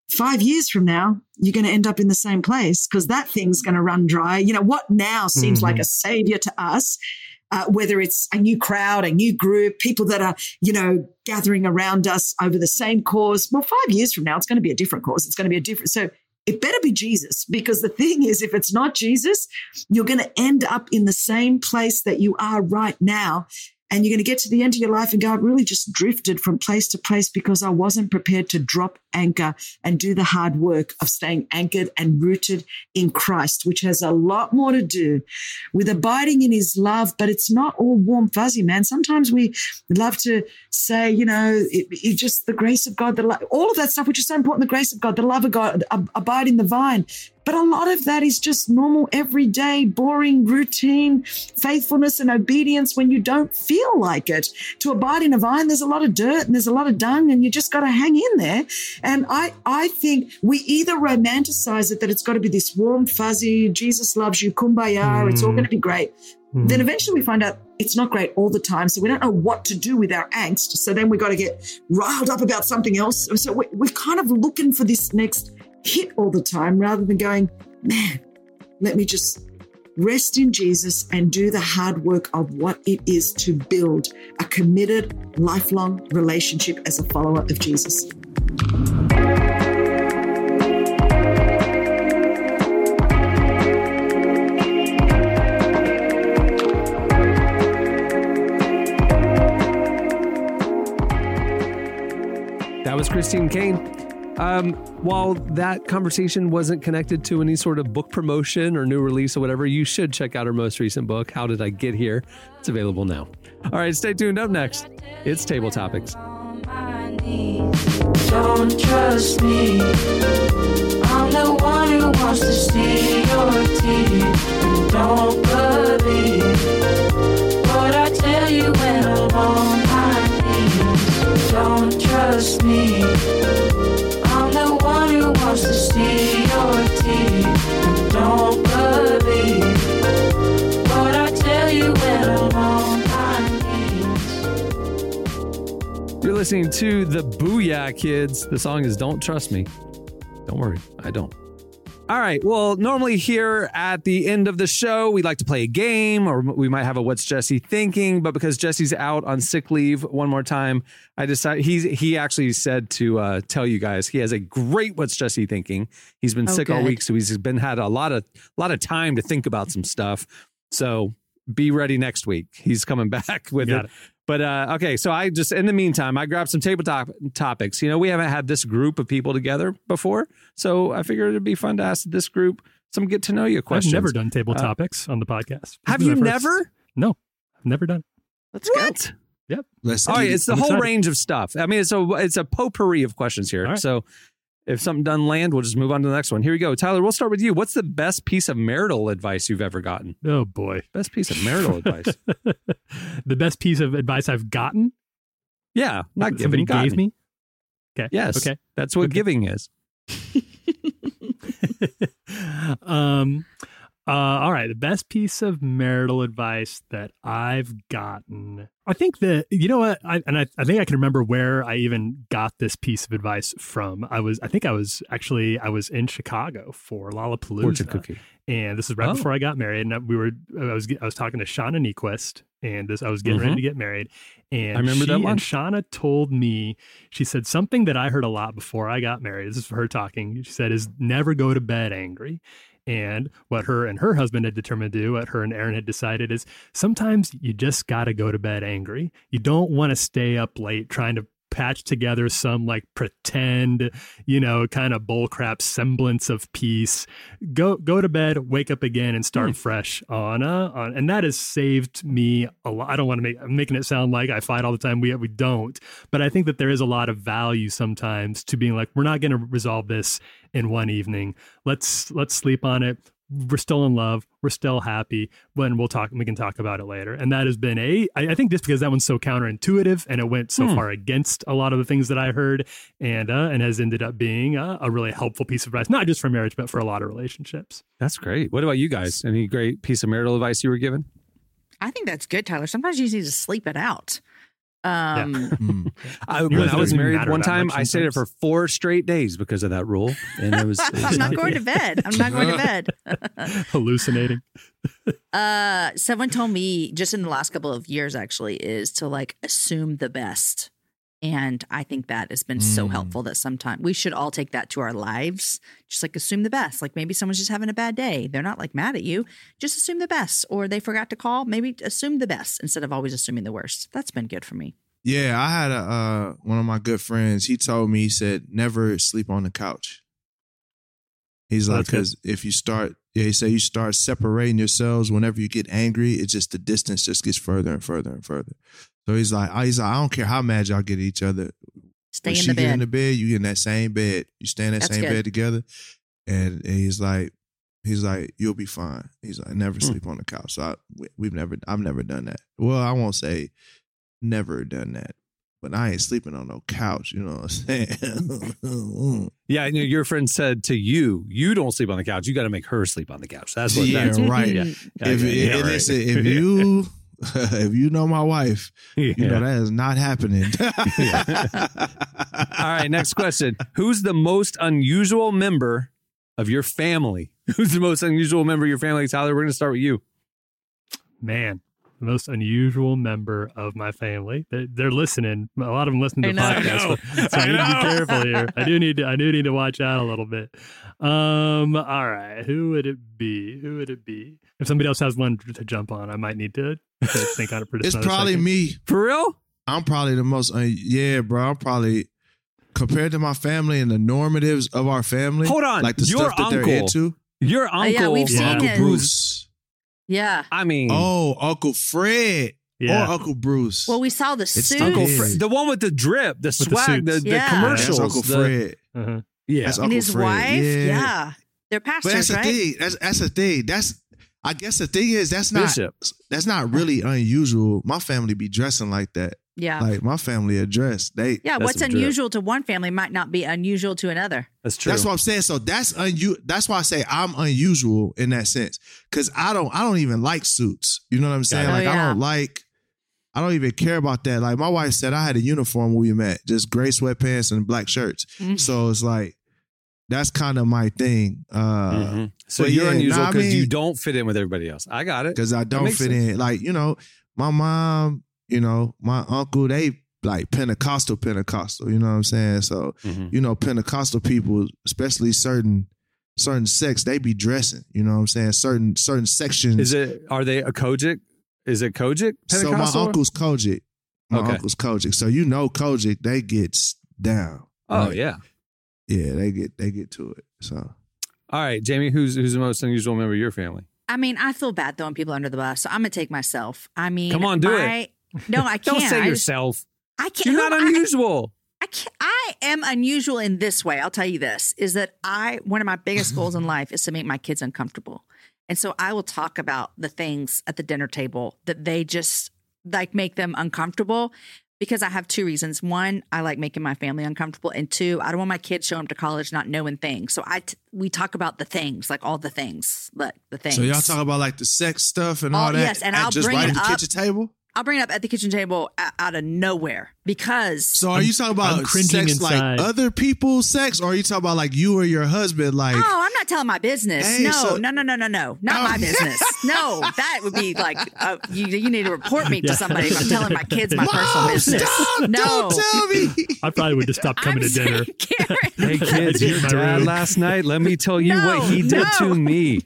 [SPEAKER 9] five years from now, you're going to end up in the same place because that thing's going to run dry. You know, what now seems like mm-hmm. a savior to us, uh, whether it's a new crowd, a new group, people that are, you know, gathering around us over the same cause. Well, five years from now, it's going to be a different cause. It's going to be a different. So it better be Jesus because the thing is, if it's not Jesus, you're going to end up in the same place that you are right now. And you're going to get to the end of your life and go, I really just drifted from place to place because I wasn't prepared to drop anchor and do the hard work of staying anchored and rooted in Christ, which has a lot more to do with abiding in his love, but it's not all warm, fuzzy, man. Sometimes we love to say, you know, it, it just the grace of God, the all of that stuff, which is so important, the grace of God, the love of God, ab- abide in the vine. But a lot of that is just normal, everyday, boring, routine faithfulness and obedience when you don't feel like it. To abide in a vine, there's a lot of dirt and there's a lot of dung, and you just got to hang in there. And I, I think we either romanticize it that it's got to be this warm, fuzzy, Jesus loves you, kumbaya, it's all hmm. going to be great. Hmm. Then eventually we find out it's not great all the time. So we don't know what to do with our angst. So then we got to get riled up about something else. So we- we're kind of looking for this next hit all the time rather than going, man, let me just rest in Jesus and do the hard work of what it is to build a committed, lifelong relationship as a follower of Jesus.
[SPEAKER 2] That was Christine Caine. Um, while that conversation wasn't connected to any sort of book promotion or new release or whatever, you should check out her most recent book, How Did I Get Here? It's available now. All right, stay tuned. Up next, it's Table Topics.
[SPEAKER 10] Don't trust me. I'm the one who wants to see your teeth. Don't believe what I tell you when I'm on my knees. Don't trust me.
[SPEAKER 2] Listening to the Booyah Kids. The song is Don't Trust Me. Don't worry, I don't. All right. Well, normally here at the end of the show, we like to play a game or we might have a What's Jesse Thinking. But because Jesse's out on sick leave one more time, I decided he's, he actually said to uh, tell you guys he has a great What's Jesse Thinking. He's been
[SPEAKER 9] Oh,
[SPEAKER 2] sick all week, so he's been had a lot of a lot of time to think about some stuff. So be ready next week. He's coming *laughs* back with
[SPEAKER 3] Got
[SPEAKER 2] it. But uh, okay, so I just in the meantime, I grabbed some tabletop topics. You know, we haven't had this group of people together before, so I figured it'd be fun to ask this group some get to know you questions.
[SPEAKER 3] I've never done table
[SPEAKER 2] Uh,
[SPEAKER 3] topics on the podcast.
[SPEAKER 2] Have
[SPEAKER 3] This is
[SPEAKER 2] you never?
[SPEAKER 3] No, I've never done.
[SPEAKER 4] Let's
[SPEAKER 2] What?
[SPEAKER 3] Yep.
[SPEAKER 5] Let's
[SPEAKER 2] Oh, yeah, it's the
[SPEAKER 3] I'm
[SPEAKER 2] whole
[SPEAKER 3] excited.
[SPEAKER 2] range of stuff. I mean, it's a it's a potpourri of questions here.
[SPEAKER 3] All right.
[SPEAKER 2] So if something doesn't land, we'll just move on to the next one. Here we go, Tyler. We'll start with you. What's the best piece of marital advice you've ever gotten?
[SPEAKER 3] Oh boy.
[SPEAKER 2] Best piece of marital advice? *laughs*
[SPEAKER 3] the best piece of advice I've gotten.
[SPEAKER 2] Yeah, not giving.
[SPEAKER 3] gave me. Okay.
[SPEAKER 2] Yes.
[SPEAKER 3] Okay.
[SPEAKER 2] That's what
[SPEAKER 3] Okay.
[SPEAKER 2] giving is. *laughs*
[SPEAKER 3] um, uh, all right. The best piece of marital advice that I've gotten. I think that, you know what? I, and I, I think I can remember where I even got this piece of advice from. I was, I think I was actually, I was in Chicago for Lollapalooza.
[SPEAKER 2] Fortune cookie.
[SPEAKER 3] And this is right
[SPEAKER 2] Oh.
[SPEAKER 3] before I got married. And we were, I was, I was talking to Shauna Niequist and this, I was getting ready
[SPEAKER 2] Mhm.
[SPEAKER 3] to get married. And
[SPEAKER 2] I remember that
[SPEAKER 3] And
[SPEAKER 2] one.
[SPEAKER 3] Shauna told me, she said something that I heard a lot before I got married. This is her talking. She said, is never go to bed angry. And what her and her husband had determined to do, what her and Aaron had decided is sometimes you just got to go to bed angry. You don't want to stay up late trying to patch together some like pretend, you know, kind of bullcrap semblance of peace. Go go to bed, wake up again, and start fresh on uh on, and that has saved me a lot. I don't want to make I'm making it sound like I fight all the time. We we don't, but I think that there is a lot of value sometimes to being like we're not going to resolve this in one evening. Let's let's sleep on it. We're still in love. We're still happy. When we'll talk, we can talk about it later. And that has been a. I I think just because that one's so counterintuitive and it went so
[SPEAKER 2] Hmm.
[SPEAKER 3] far against a lot of the things that I heard, and uh, and has ended up being a, a really helpful piece of advice, not just for marriage, but for a lot of relationships.
[SPEAKER 2] That's great. What about you guys? Any great piece of marital advice you were given?
[SPEAKER 4] I think that's good, Tyler. Sometimes you just need to sleep it out. Um, *laughs*
[SPEAKER 5] Mm.
[SPEAKER 2] I, when I was married one time, I stayed up for four straight days because of that rule, and it was. *laughs* it was
[SPEAKER 4] I'm not
[SPEAKER 2] not
[SPEAKER 4] going to *laughs* bed. I'm not going to bed.
[SPEAKER 3] Hallucinating.
[SPEAKER 4] Uh, someone told me just in the last couple of years, actually, is to like assume the best. And I think that has been so
[SPEAKER 5] Mm.
[SPEAKER 4] helpful that sometimes we should all take that to our lives. Just like assume the best. Like maybe someone's just having a bad day. They're not like mad at you. Just assume the best. Or they forgot to call. Maybe assume the best instead of always assuming the worst. That's been good for me.
[SPEAKER 5] Yeah, I had a uh, one of my good friends. He told me he said never sleep on the couch. He's like because if you start, yeah, he said you start separating yourselves whenever you get angry, it just the distance just gets further and further and further. So he's like, he's like, I don't care how mad y'all get at each other.
[SPEAKER 4] Stay
[SPEAKER 5] when
[SPEAKER 4] in
[SPEAKER 5] she
[SPEAKER 4] the
[SPEAKER 5] get
[SPEAKER 4] bed.
[SPEAKER 5] in the bed, you get in that same bed. You stay in that
[SPEAKER 4] That's
[SPEAKER 5] same
[SPEAKER 4] good.
[SPEAKER 5] bed together, and, and he's like, he's like, you'll be fine. He's like, never
[SPEAKER 2] Hmm.
[SPEAKER 5] sleep on the couch. So I, we, we've never, I've never done that. Well, I won't say never done that, but I ain't sleeping on no couch. You know what I'm saying? *laughs*
[SPEAKER 2] Yeah, you know, your friend said to you, "You don't sleep on the couch. You got to make her sleep on the couch." That's what.
[SPEAKER 5] Yeah,
[SPEAKER 2] that's
[SPEAKER 5] right.
[SPEAKER 2] Yeah, *laughs*
[SPEAKER 5] if,
[SPEAKER 2] yeah,
[SPEAKER 5] if,
[SPEAKER 2] yeah, right.
[SPEAKER 5] listen, *laughs* if you, *laughs* if you know my wife, you know that is not happening. *laughs*
[SPEAKER 2] All right, next question. Who's the most unusual member of your family? *laughs* Who's the most unusual member of your family? Tyler, we're going to start with you.
[SPEAKER 3] Man, the most unusual member of my family. They're, they're listening. A lot of them listen to the
[SPEAKER 4] know. I
[SPEAKER 3] podcast, so I
[SPEAKER 2] I
[SPEAKER 3] need to be careful here. I do need to. I do need to watch out a little bit. Um. All right. Who would it be? Who would it be? If somebody else has one to jump on, I might need to, to think on it for just
[SPEAKER 5] it's probably
[SPEAKER 3] second.
[SPEAKER 5] me.
[SPEAKER 2] For real?
[SPEAKER 5] I'm probably the most. Un- yeah, bro. I'm probably compared to my family and the normatives of our family.
[SPEAKER 2] Hold on.
[SPEAKER 5] like the
[SPEAKER 2] Your
[SPEAKER 5] stuff that they're
[SPEAKER 2] uncle.
[SPEAKER 5] into.
[SPEAKER 2] Your uncle.
[SPEAKER 4] yeah, we've
[SPEAKER 3] Yeah.
[SPEAKER 4] seen
[SPEAKER 5] Uncle
[SPEAKER 4] his.
[SPEAKER 5] Bruce.
[SPEAKER 4] Yeah.
[SPEAKER 2] I mean,
[SPEAKER 5] Oh, Uncle Fred
[SPEAKER 3] Yeah.
[SPEAKER 5] or Uncle Bruce.
[SPEAKER 4] Well, we saw the
[SPEAKER 5] It's
[SPEAKER 4] suit.
[SPEAKER 5] Uncle
[SPEAKER 2] Uncle Fred, the one with the drip, the
[SPEAKER 3] the
[SPEAKER 2] swag, the,
[SPEAKER 3] suits.
[SPEAKER 2] the
[SPEAKER 4] Yeah.
[SPEAKER 5] Yeah,
[SPEAKER 2] commercials.
[SPEAKER 5] that's Uncle
[SPEAKER 2] the-
[SPEAKER 5] Fred.
[SPEAKER 3] Uh-huh.
[SPEAKER 2] Yeah.
[SPEAKER 5] That's
[SPEAKER 4] and his
[SPEAKER 5] Fred.
[SPEAKER 4] wife.
[SPEAKER 5] Yeah.
[SPEAKER 4] Yeah. They're
[SPEAKER 5] But
[SPEAKER 4] pastors,
[SPEAKER 5] that's the
[SPEAKER 4] right?
[SPEAKER 5] thing. That's that's the thing. That's I guess the thing is that's not
[SPEAKER 2] Bishop.
[SPEAKER 5] that's not really unusual. My family be dressing like that.
[SPEAKER 4] Yeah.
[SPEAKER 5] Like my family are dressed. They
[SPEAKER 4] yeah.
[SPEAKER 2] That's
[SPEAKER 4] What's
[SPEAKER 2] some drip.
[SPEAKER 4] unusual to one family might not be unusual to another.
[SPEAKER 2] That's true.
[SPEAKER 5] That's what I'm saying. So that's unu- That's why I say I'm unusual in that sense because I don't. I don't even like suits. You know what I'm saying?
[SPEAKER 4] Oh,
[SPEAKER 5] like I don't like. I don't even care about that. Like my wife said, I had a uniform when we met, just gray sweatpants and black shirts.
[SPEAKER 4] Mhm.
[SPEAKER 5] So it's like that's kind of my thing. Uh
[SPEAKER 2] Mhm. So you're
[SPEAKER 5] yeah,
[SPEAKER 2] unusual
[SPEAKER 5] nah, I
[SPEAKER 2] because you don't fit in with everybody else. I got it.
[SPEAKER 5] because I don't fit in. Like you know, my mom, you know, my uncle, they like Pentecostal, Pentecostal. You know what I'm saying? So
[SPEAKER 2] Mhm.
[SPEAKER 5] you know, Pentecostal people, especially certain certain sects, they be dressing. You know what I'm saying? Certain certain sections.
[SPEAKER 2] Is it? Are they a COGIC? Is it COGIC?
[SPEAKER 5] so my uncle's COGIC. My
[SPEAKER 2] Okay.
[SPEAKER 5] uncle's COGIC. So you know COGIC, they get down.
[SPEAKER 2] Oh
[SPEAKER 5] Right?
[SPEAKER 2] yeah.
[SPEAKER 5] Yeah, they get they get to it. So
[SPEAKER 2] All right, Jamie. Who's who's the most unusual member of your family?
[SPEAKER 4] I mean, I feel bad throwing people under the bus, so I'm gonna take myself. I mean,
[SPEAKER 2] Come on, do it.
[SPEAKER 4] I, No, I can't. *laughs*
[SPEAKER 2] Don't say
[SPEAKER 4] I just-
[SPEAKER 2] yourself.
[SPEAKER 4] I can't.
[SPEAKER 2] You're not
[SPEAKER 4] am I?
[SPEAKER 2] unusual.
[SPEAKER 4] I can't, I am unusual in this way. I'll tell you this is that I one of my biggest *laughs* goals in life is to make my kids uncomfortable. And so I will talk about the things at the dinner table that they just like make them uncomfortable. Because I have two reasons. One, I like making my family uncomfortable, and two, I don't want my kids showing up to college not knowing things. So I t- we talk about the things, like all the things, like the things.
[SPEAKER 5] So y'all talk about like the sex stuff and
[SPEAKER 4] Oh,
[SPEAKER 5] all that.
[SPEAKER 4] yes, and I'll
[SPEAKER 5] just
[SPEAKER 4] bring
[SPEAKER 5] right
[SPEAKER 4] it
[SPEAKER 5] at the
[SPEAKER 4] up.
[SPEAKER 5] kitchen table.
[SPEAKER 4] I'll bring it up at the kitchen table out of nowhere because
[SPEAKER 5] So are you talking about sex
[SPEAKER 3] inside.
[SPEAKER 5] like other people's sex, or are you talking about like you or your husband? Like,
[SPEAKER 4] Oh, I'm not telling my business.
[SPEAKER 5] Hey,
[SPEAKER 4] no,
[SPEAKER 5] so-
[SPEAKER 4] no, no, no, no, no, not
[SPEAKER 5] Oh.
[SPEAKER 4] my business. *laughs* No, that would be like uh, you. You need to report me to somebody if I'm telling my kids my *laughs*
[SPEAKER 5] Mom,
[SPEAKER 4] personal business.
[SPEAKER 5] stop!
[SPEAKER 4] no,
[SPEAKER 5] Don't tell me.
[SPEAKER 3] I probably would just stop coming
[SPEAKER 4] I'm
[SPEAKER 3] to dinner.
[SPEAKER 4] Karen, *laughs*
[SPEAKER 2] Hey kids, your dad last night. Let me tell you
[SPEAKER 4] No,
[SPEAKER 2] what he did
[SPEAKER 4] no.
[SPEAKER 2] to me.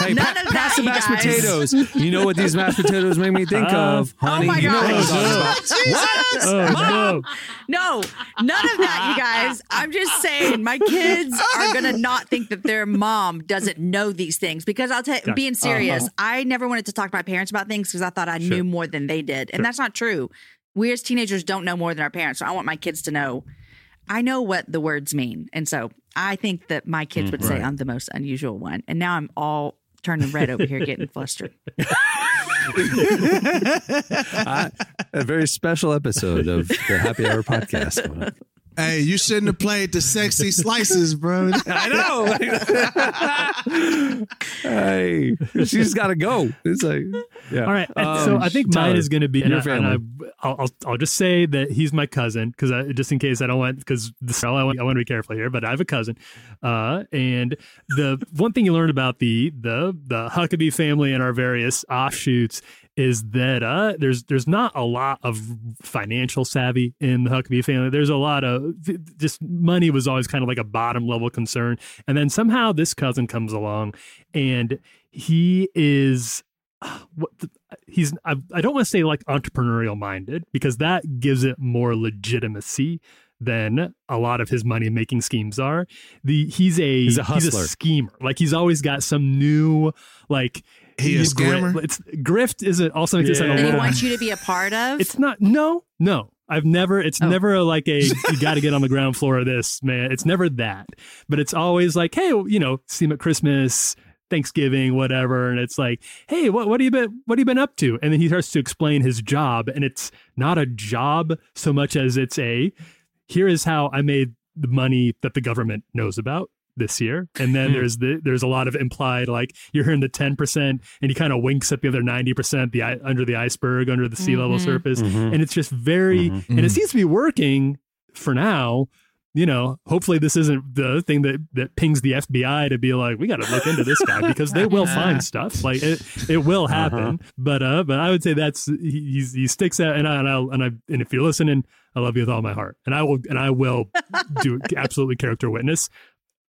[SPEAKER 2] Hey,
[SPEAKER 4] None
[SPEAKER 2] pa-
[SPEAKER 4] of
[SPEAKER 2] pass
[SPEAKER 4] that,
[SPEAKER 2] the
[SPEAKER 4] you
[SPEAKER 2] mashed
[SPEAKER 4] guys.
[SPEAKER 2] potatoes. You know what these mashed potatoes make me think
[SPEAKER 3] Uh,
[SPEAKER 2] of, honey?
[SPEAKER 4] my
[SPEAKER 2] you know what I'm
[SPEAKER 4] gosh.
[SPEAKER 2] talking *laughs* about.
[SPEAKER 3] Oh no!
[SPEAKER 4] no, none of that, you guys. I'm just saying, my kids are gonna not think that their mom doesn't know these things because I'll tell. Being serious, I never wanted to talk to my parents about things because I thought I knew more than they did, and that's not true. We as teenagers don't know more than our parents, so I want my kids to know. I know what the words mean, and so I think that my kids mm, would say I'm the most unusual one. And now I'm all turning red over here, getting *laughs* flustered. *laughs*
[SPEAKER 2] I- a very special episode of the Happy Hour podcast.
[SPEAKER 5] Hey, you shouldn't have played the sexy slices, bro. *laughs*
[SPEAKER 2] I know. hey, she's got to go. It's like, yeah.
[SPEAKER 3] All right,
[SPEAKER 2] Um,
[SPEAKER 3] so I think mine is going to be, and,
[SPEAKER 2] your
[SPEAKER 3] I, and I,
[SPEAKER 2] family.
[SPEAKER 3] I'll, I'll, I'll just say that he's my cousin because just in case I don't want because the this I want, I want to be careful here, but I have a cousin, uh, and the one thing you learn about the the the Huckabee family and our various offshoots is that uh, there's there's not a lot of financial savvy in the Huckabee family. There's a lot of just money was always kind of like a bottom level concern, and then somehow this cousin comes along, and he is what the, he's I, I don't want to say like entrepreneurial minded because that gives it more legitimacy than a lot of his money making schemes are. The he's a
[SPEAKER 2] He's a hustler.
[SPEAKER 3] schemer. Like he's always got some new like
[SPEAKER 5] He a
[SPEAKER 3] new
[SPEAKER 5] scammer?
[SPEAKER 3] gri- It's grift is it also makes it sound a
[SPEAKER 4] That he
[SPEAKER 3] little
[SPEAKER 4] wants you to be a part of.
[SPEAKER 3] it's not no, no. I've never it's
[SPEAKER 4] Oh.
[SPEAKER 3] never like a *laughs* you got to get on the ground floor of this, man. It's never that. But it's always like, hey, you know, see him at Christmas, Thanksgiving, whatever, and it's like, "Hey, what what have you been what have you been up to?" And then he starts to explain his job, and it's not a job so much as it's a here is how I made the money that the government knows about this year. And then hmm. there's the there's a lot of implied like you're hearing the 10% and he kind of winks at the other 90% the under the iceberg under the sea level mm-hmm. surface. Mm-hmm. And it's just very mm-hmm. and it mm. seems to be working for now. You know, hopefully this isn't the thing that that pings the FBI to be like, we got to look into this guy because they will *laughs* find stuff. Like it, it will uh-huh. happen. But uh, but I would say that's he he sticks out, and I and I and I and if you're listening, I love you with all my heart, and I will and I will *laughs* do absolutely character witness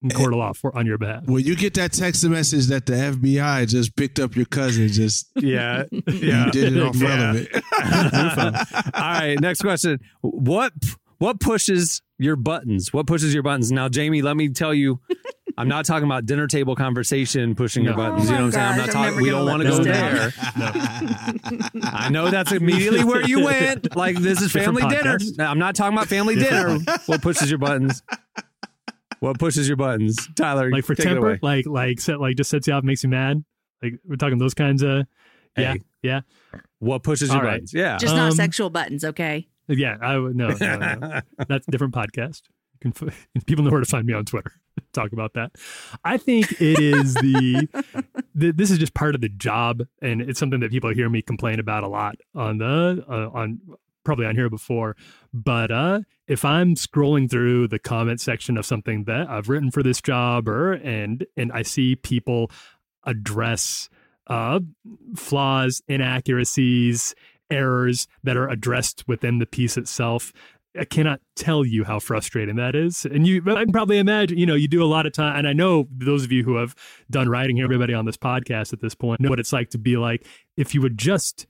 [SPEAKER 3] and eh, court of law for on your behalf.
[SPEAKER 5] When you get that text message that the FBI just picked up your cousin, just *laughs*
[SPEAKER 2] Yeah.
[SPEAKER 5] you
[SPEAKER 2] Yeah.
[SPEAKER 5] did it on front
[SPEAKER 2] Yeah.
[SPEAKER 5] of it. *laughs*
[SPEAKER 2] All right, next question. What what pushes your buttons? What pushes your buttons? Now, Jamie, let me tell you, I'm not talking about dinner table conversation pushing your buttons.
[SPEAKER 4] Oh
[SPEAKER 2] you know what I'm saying? I'm not talking. We don't want to go
[SPEAKER 4] this
[SPEAKER 2] there. I know that's immediately where you went. Like this is family dinner.
[SPEAKER 3] podcast.
[SPEAKER 2] No, I'm not talking about family dinner. What pushes your buttons? What pushes your buttons, Tyler?
[SPEAKER 3] Like for
[SPEAKER 2] take it
[SPEAKER 3] temper,
[SPEAKER 2] away.
[SPEAKER 3] like like set like just sets you off, makes you mad. Like we're talking those kinds of yeah
[SPEAKER 2] Hey.
[SPEAKER 3] yeah
[SPEAKER 2] What pushes your
[SPEAKER 3] All right.
[SPEAKER 2] buttons? Yeah.
[SPEAKER 4] Just not
[SPEAKER 3] Um,
[SPEAKER 4] sexual buttons, okay?
[SPEAKER 3] yeah. I would no, no, no. *laughs* that's a different podcast. You can *laughs* people know where to find me on Twitter. *laughs* Talk about that. I think it is the, the this is just part of the job, and it's something that people hear me complain about a lot on the uh, on probably on here before. But uh, if I'm scrolling through the comment section of something that I've written for this job, or and and I see people address uh, flaws, inaccuracies, errors that are addressed within the piece itself. I cannot tell you how frustrating that is. And you I can probably imagine, you know, you do a lot of time. And I know those of you who have done writing everybody on this podcast at this point know what it's like to be like, if you would just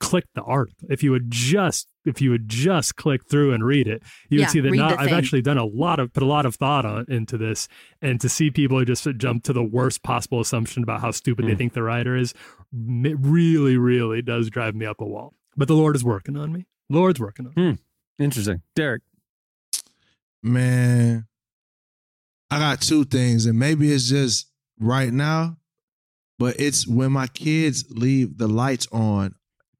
[SPEAKER 3] click the article, if you would just, if you would just click through and read it, you
[SPEAKER 4] Yeah,
[SPEAKER 3] would see that not, I've actually done a lot of, put a lot of thought on into this. And to see people just jump to the worst possible assumption about how stupid they hmm. think the writer is, it really, really does drive me up a wall. But the Lord is working on me. Lord's working on me. Hmm.
[SPEAKER 2] Interesting, Derek.
[SPEAKER 5] Man, I got two things, and maybe it's just right now, but it's when my kids leave the lights on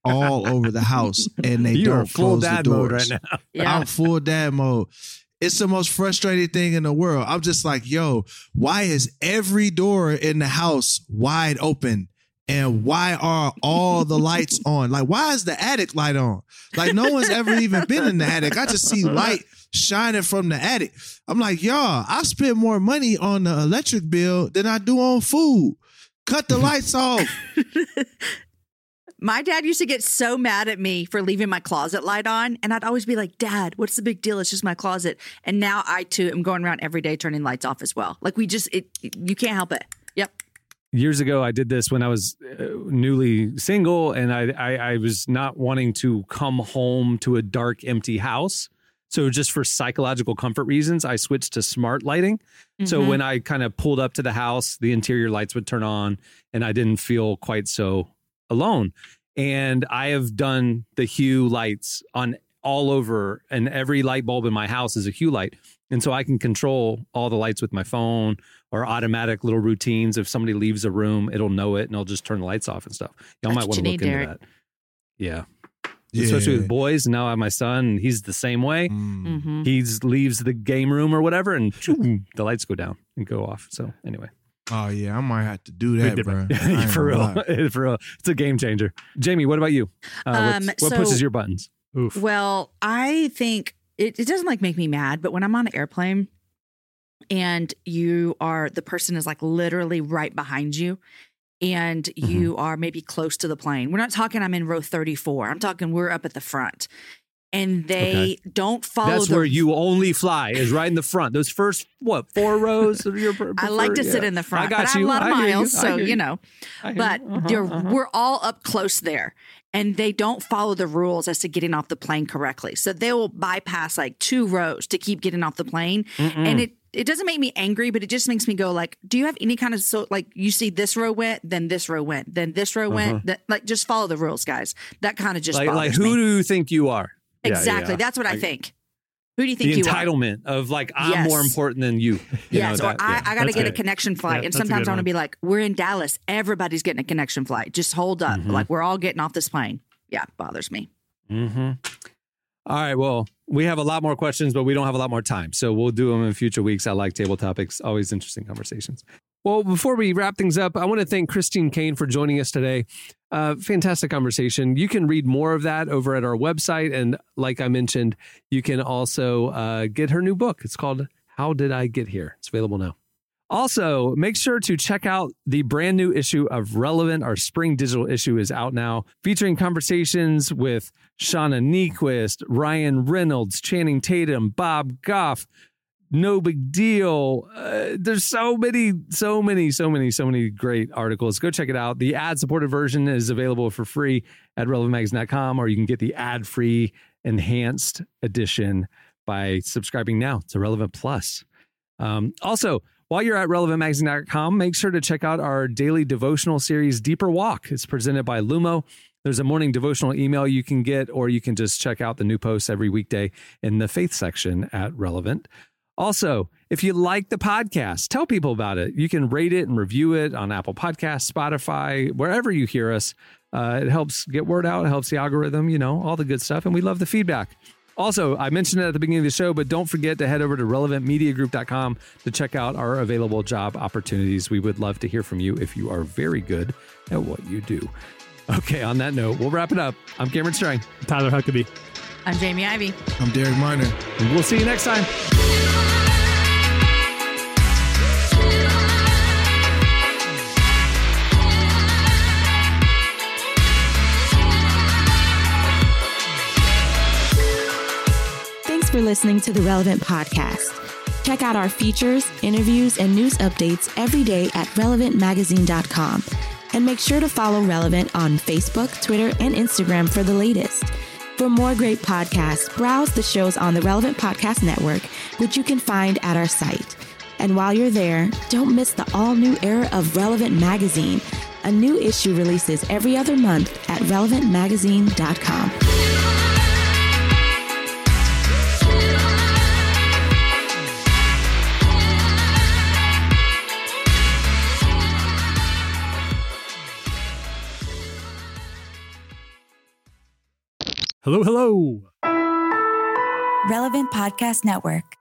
[SPEAKER 5] all over the house, and they *laughs*
[SPEAKER 2] you
[SPEAKER 5] don't
[SPEAKER 2] are full
[SPEAKER 5] close
[SPEAKER 2] dad
[SPEAKER 5] the
[SPEAKER 2] mode
[SPEAKER 5] doors.
[SPEAKER 2] right now. *laughs*
[SPEAKER 4] Yeah.
[SPEAKER 5] I'm full dad mode. It's the most frustrating thing in the world. I'm just like, yo, why is every door in the house wide open? And why are all the lights *laughs* on? Like, why is the attic light on? Like, no one's ever even been in the attic. I just see light shining from the attic. I'm like, y'all, I spend more money on the electric bill than I do on food. Cut the lights off.
[SPEAKER 4] My dad used to get so mad at me for leaving my closet light on, and I'd always be like, "Dad, what's the big deal? It's just my closet." And now I too am going around every day turning lights off as well. Like we just, it, you can't help it. Yep.
[SPEAKER 2] years ago i did this when i was uh, newly single and I, I i was not wanting to come home to a dark empty house so just for psychological comfort reasons i switched to smart lighting so
[SPEAKER 4] Mhm.
[SPEAKER 2] when i kind of pulled up to the house the interior lights would turn on and i didn't feel quite so alone and i have done the hue lights on all over and every light bulb in my house is a hue light and so i can control all the lights with my phone or automatic little routines. If somebody leaves a room, it'll know it and it'll just turn the lights off and stuff. Y'all
[SPEAKER 4] That's
[SPEAKER 2] might want to look
[SPEAKER 4] need,
[SPEAKER 2] into
[SPEAKER 4] Derek.
[SPEAKER 2] that. Yeah. Especially with boys. And now I have my son and he's the same way.
[SPEAKER 5] Mm.
[SPEAKER 4] Mm-hmm.
[SPEAKER 2] He leaves the game room or whatever and *laughs* the lights go down and go off. So anyway,
[SPEAKER 5] Oh yeah, I might have to do that, bro. *laughs*
[SPEAKER 2] for real, *laughs* for real, it's a game changer. Jamie, what about you? Uh,
[SPEAKER 4] Um,
[SPEAKER 2] what
[SPEAKER 4] so-
[SPEAKER 2] pushes your buttons?
[SPEAKER 3] Oof.
[SPEAKER 4] Well, I think it, it doesn't like make me mad, but when I'm on an airplane and you are the person is like literally right behind you and you are maybe close to the plane. We're not talking I'm in row 34. I'm talking we're up at the front. And they don't follow
[SPEAKER 2] That's
[SPEAKER 4] the
[SPEAKER 2] where you only fly is right in the front. Those first what four rows of your. pre- *laughs*
[SPEAKER 4] I like to
[SPEAKER 2] preferred-
[SPEAKER 4] sit in the front,
[SPEAKER 2] I got
[SPEAKER 4] but I have a lot of
[SPEAKER 2] I
[SPEAKER 4] miles,
[SPEAKER 2] I
[SPEAKER 4] so
[SPEAKER 2] hear
[SPEAKER 4] you know. But
[SPEAKER 2] you. Uh-huh, uh-huh.
[SPEAKER 4] we're all up close there, and they don't follow the rules as to getting off the plane correctly. So they will bypass like two rows to keep getting off the plane, and it it doesn't make me angry, but it just makes me go like, do you have any kind of so like you see this row went, then this row went, then this row went, that like just follow the rules, guys. That kind of just
[SPEAKER 2] Uh-huh. like like who
[SPEAKER 4] me.
[SPEAKER 2] do you think you are?
[SPEAKER 4] Exactly?
[SPEAKER 2] yeah.
[SPEAKER 4] That's what I,
[SPEAKER 2] I-
[SPEAKER 4] think. Who do you think
[SPEAKER 2] the
[SPEAKER 4] you are?
[SPEAKER 2] entitlement of like I'm
[SPEAKER 4] Yes.
[SPEAKER 2] more important than you. you
[SPEAKER 4] Yes,
[SPEAKER 2] know,
[SPEAKER 4] or
[SPEAKER 2] that-
[SPEAKER 4] I,
[SPEAKER 2] yeah.
[SPEAKER 4] I got to get a connection flight.
[SPEAKER 3] Yeah,
[SPEAKER 4] and sometimes I want to be like, we're in Dallas. Everybody's getting a connection flight. Just hold up.
[SPEAKER 2] Mhm.
[SPEAKER 4] Like, we're all getting off this plane. Yeah, bothers me.
[SPEAKER 2] Mm-hmm. All right. Well, we have a lot more questions, but we don't have a lot more time. So we'll do them in future weeks. I like table topics. Always interesting conversations. Well, before we wrap things up, I want to thank Christine Caine for joining us today. Uh, fantastic conversation. You can read more of that over at our website. And like I mentioned, you can also uh, get her new book. It's called How Did I Get Here? It's available now. Also, make sure to check out the brand new issue of Relevant. Our spring digital issue is out now, featuring conversations with Shauna Niequist, Ryan Reynolds, Channing Tatum, Bob Goff. No big deal. Uh, there's so many, so many, so many, so many great articles. Go check it out. The ad supported version is available for free at relevantmagazine.com, or you can get the ad free enhanced edition by subscribing now to Relevant Plus. Um, also, while you're at relevantmagazine.com, make sure to check out our daily devotional series, Deeper Walk. It's presented by Lumo. There's a morning devotional email you can get, or you can just check out the new posts every weekday in the faith section at Relevant. Also, if you like the podcast, tell people about it. You can rate it and review it on Apple Podcasts, Spotify, wherever you hear us. Uh, it helps get word out, it helps the algorithm, you know, all the good stuff. And we love the feedback. Also, I mentioned it at the beginning of the show, but don't forget to head over to relevantmediagroup.com to check out our available job opportunities. We would love to hear from you if you are very good at what you do. Okay, on that note, we'll wrap it up. I'm Cameron Strang,
[SPEAKER 3] Tyler Huckabee.
[SPEAKER 4] I'm Jamie Ivey.
[SPEAKER 5] I'm Derek Minor.
[SPEAKER 2] and we'll see you next time.
[SPEAKER 1] Thanks for listening to the Relevant Podcast. Check out our features, interviews, and news updates every day at relevantmagazine.com. And make sure to follow Relevant on Facebook, Twitter, and Instagram for the latest. For more great podcasts, browse the shows on the Relevant Podcast Network, which you can find at our site. And while you're there, don't miss the all new era of Relevant Magazine. A new issue releases every other month at relevantmagazine.com.
[SPEAKER 3] Hello, hello.
[SPEAKER 11] Relevant Podcast Network.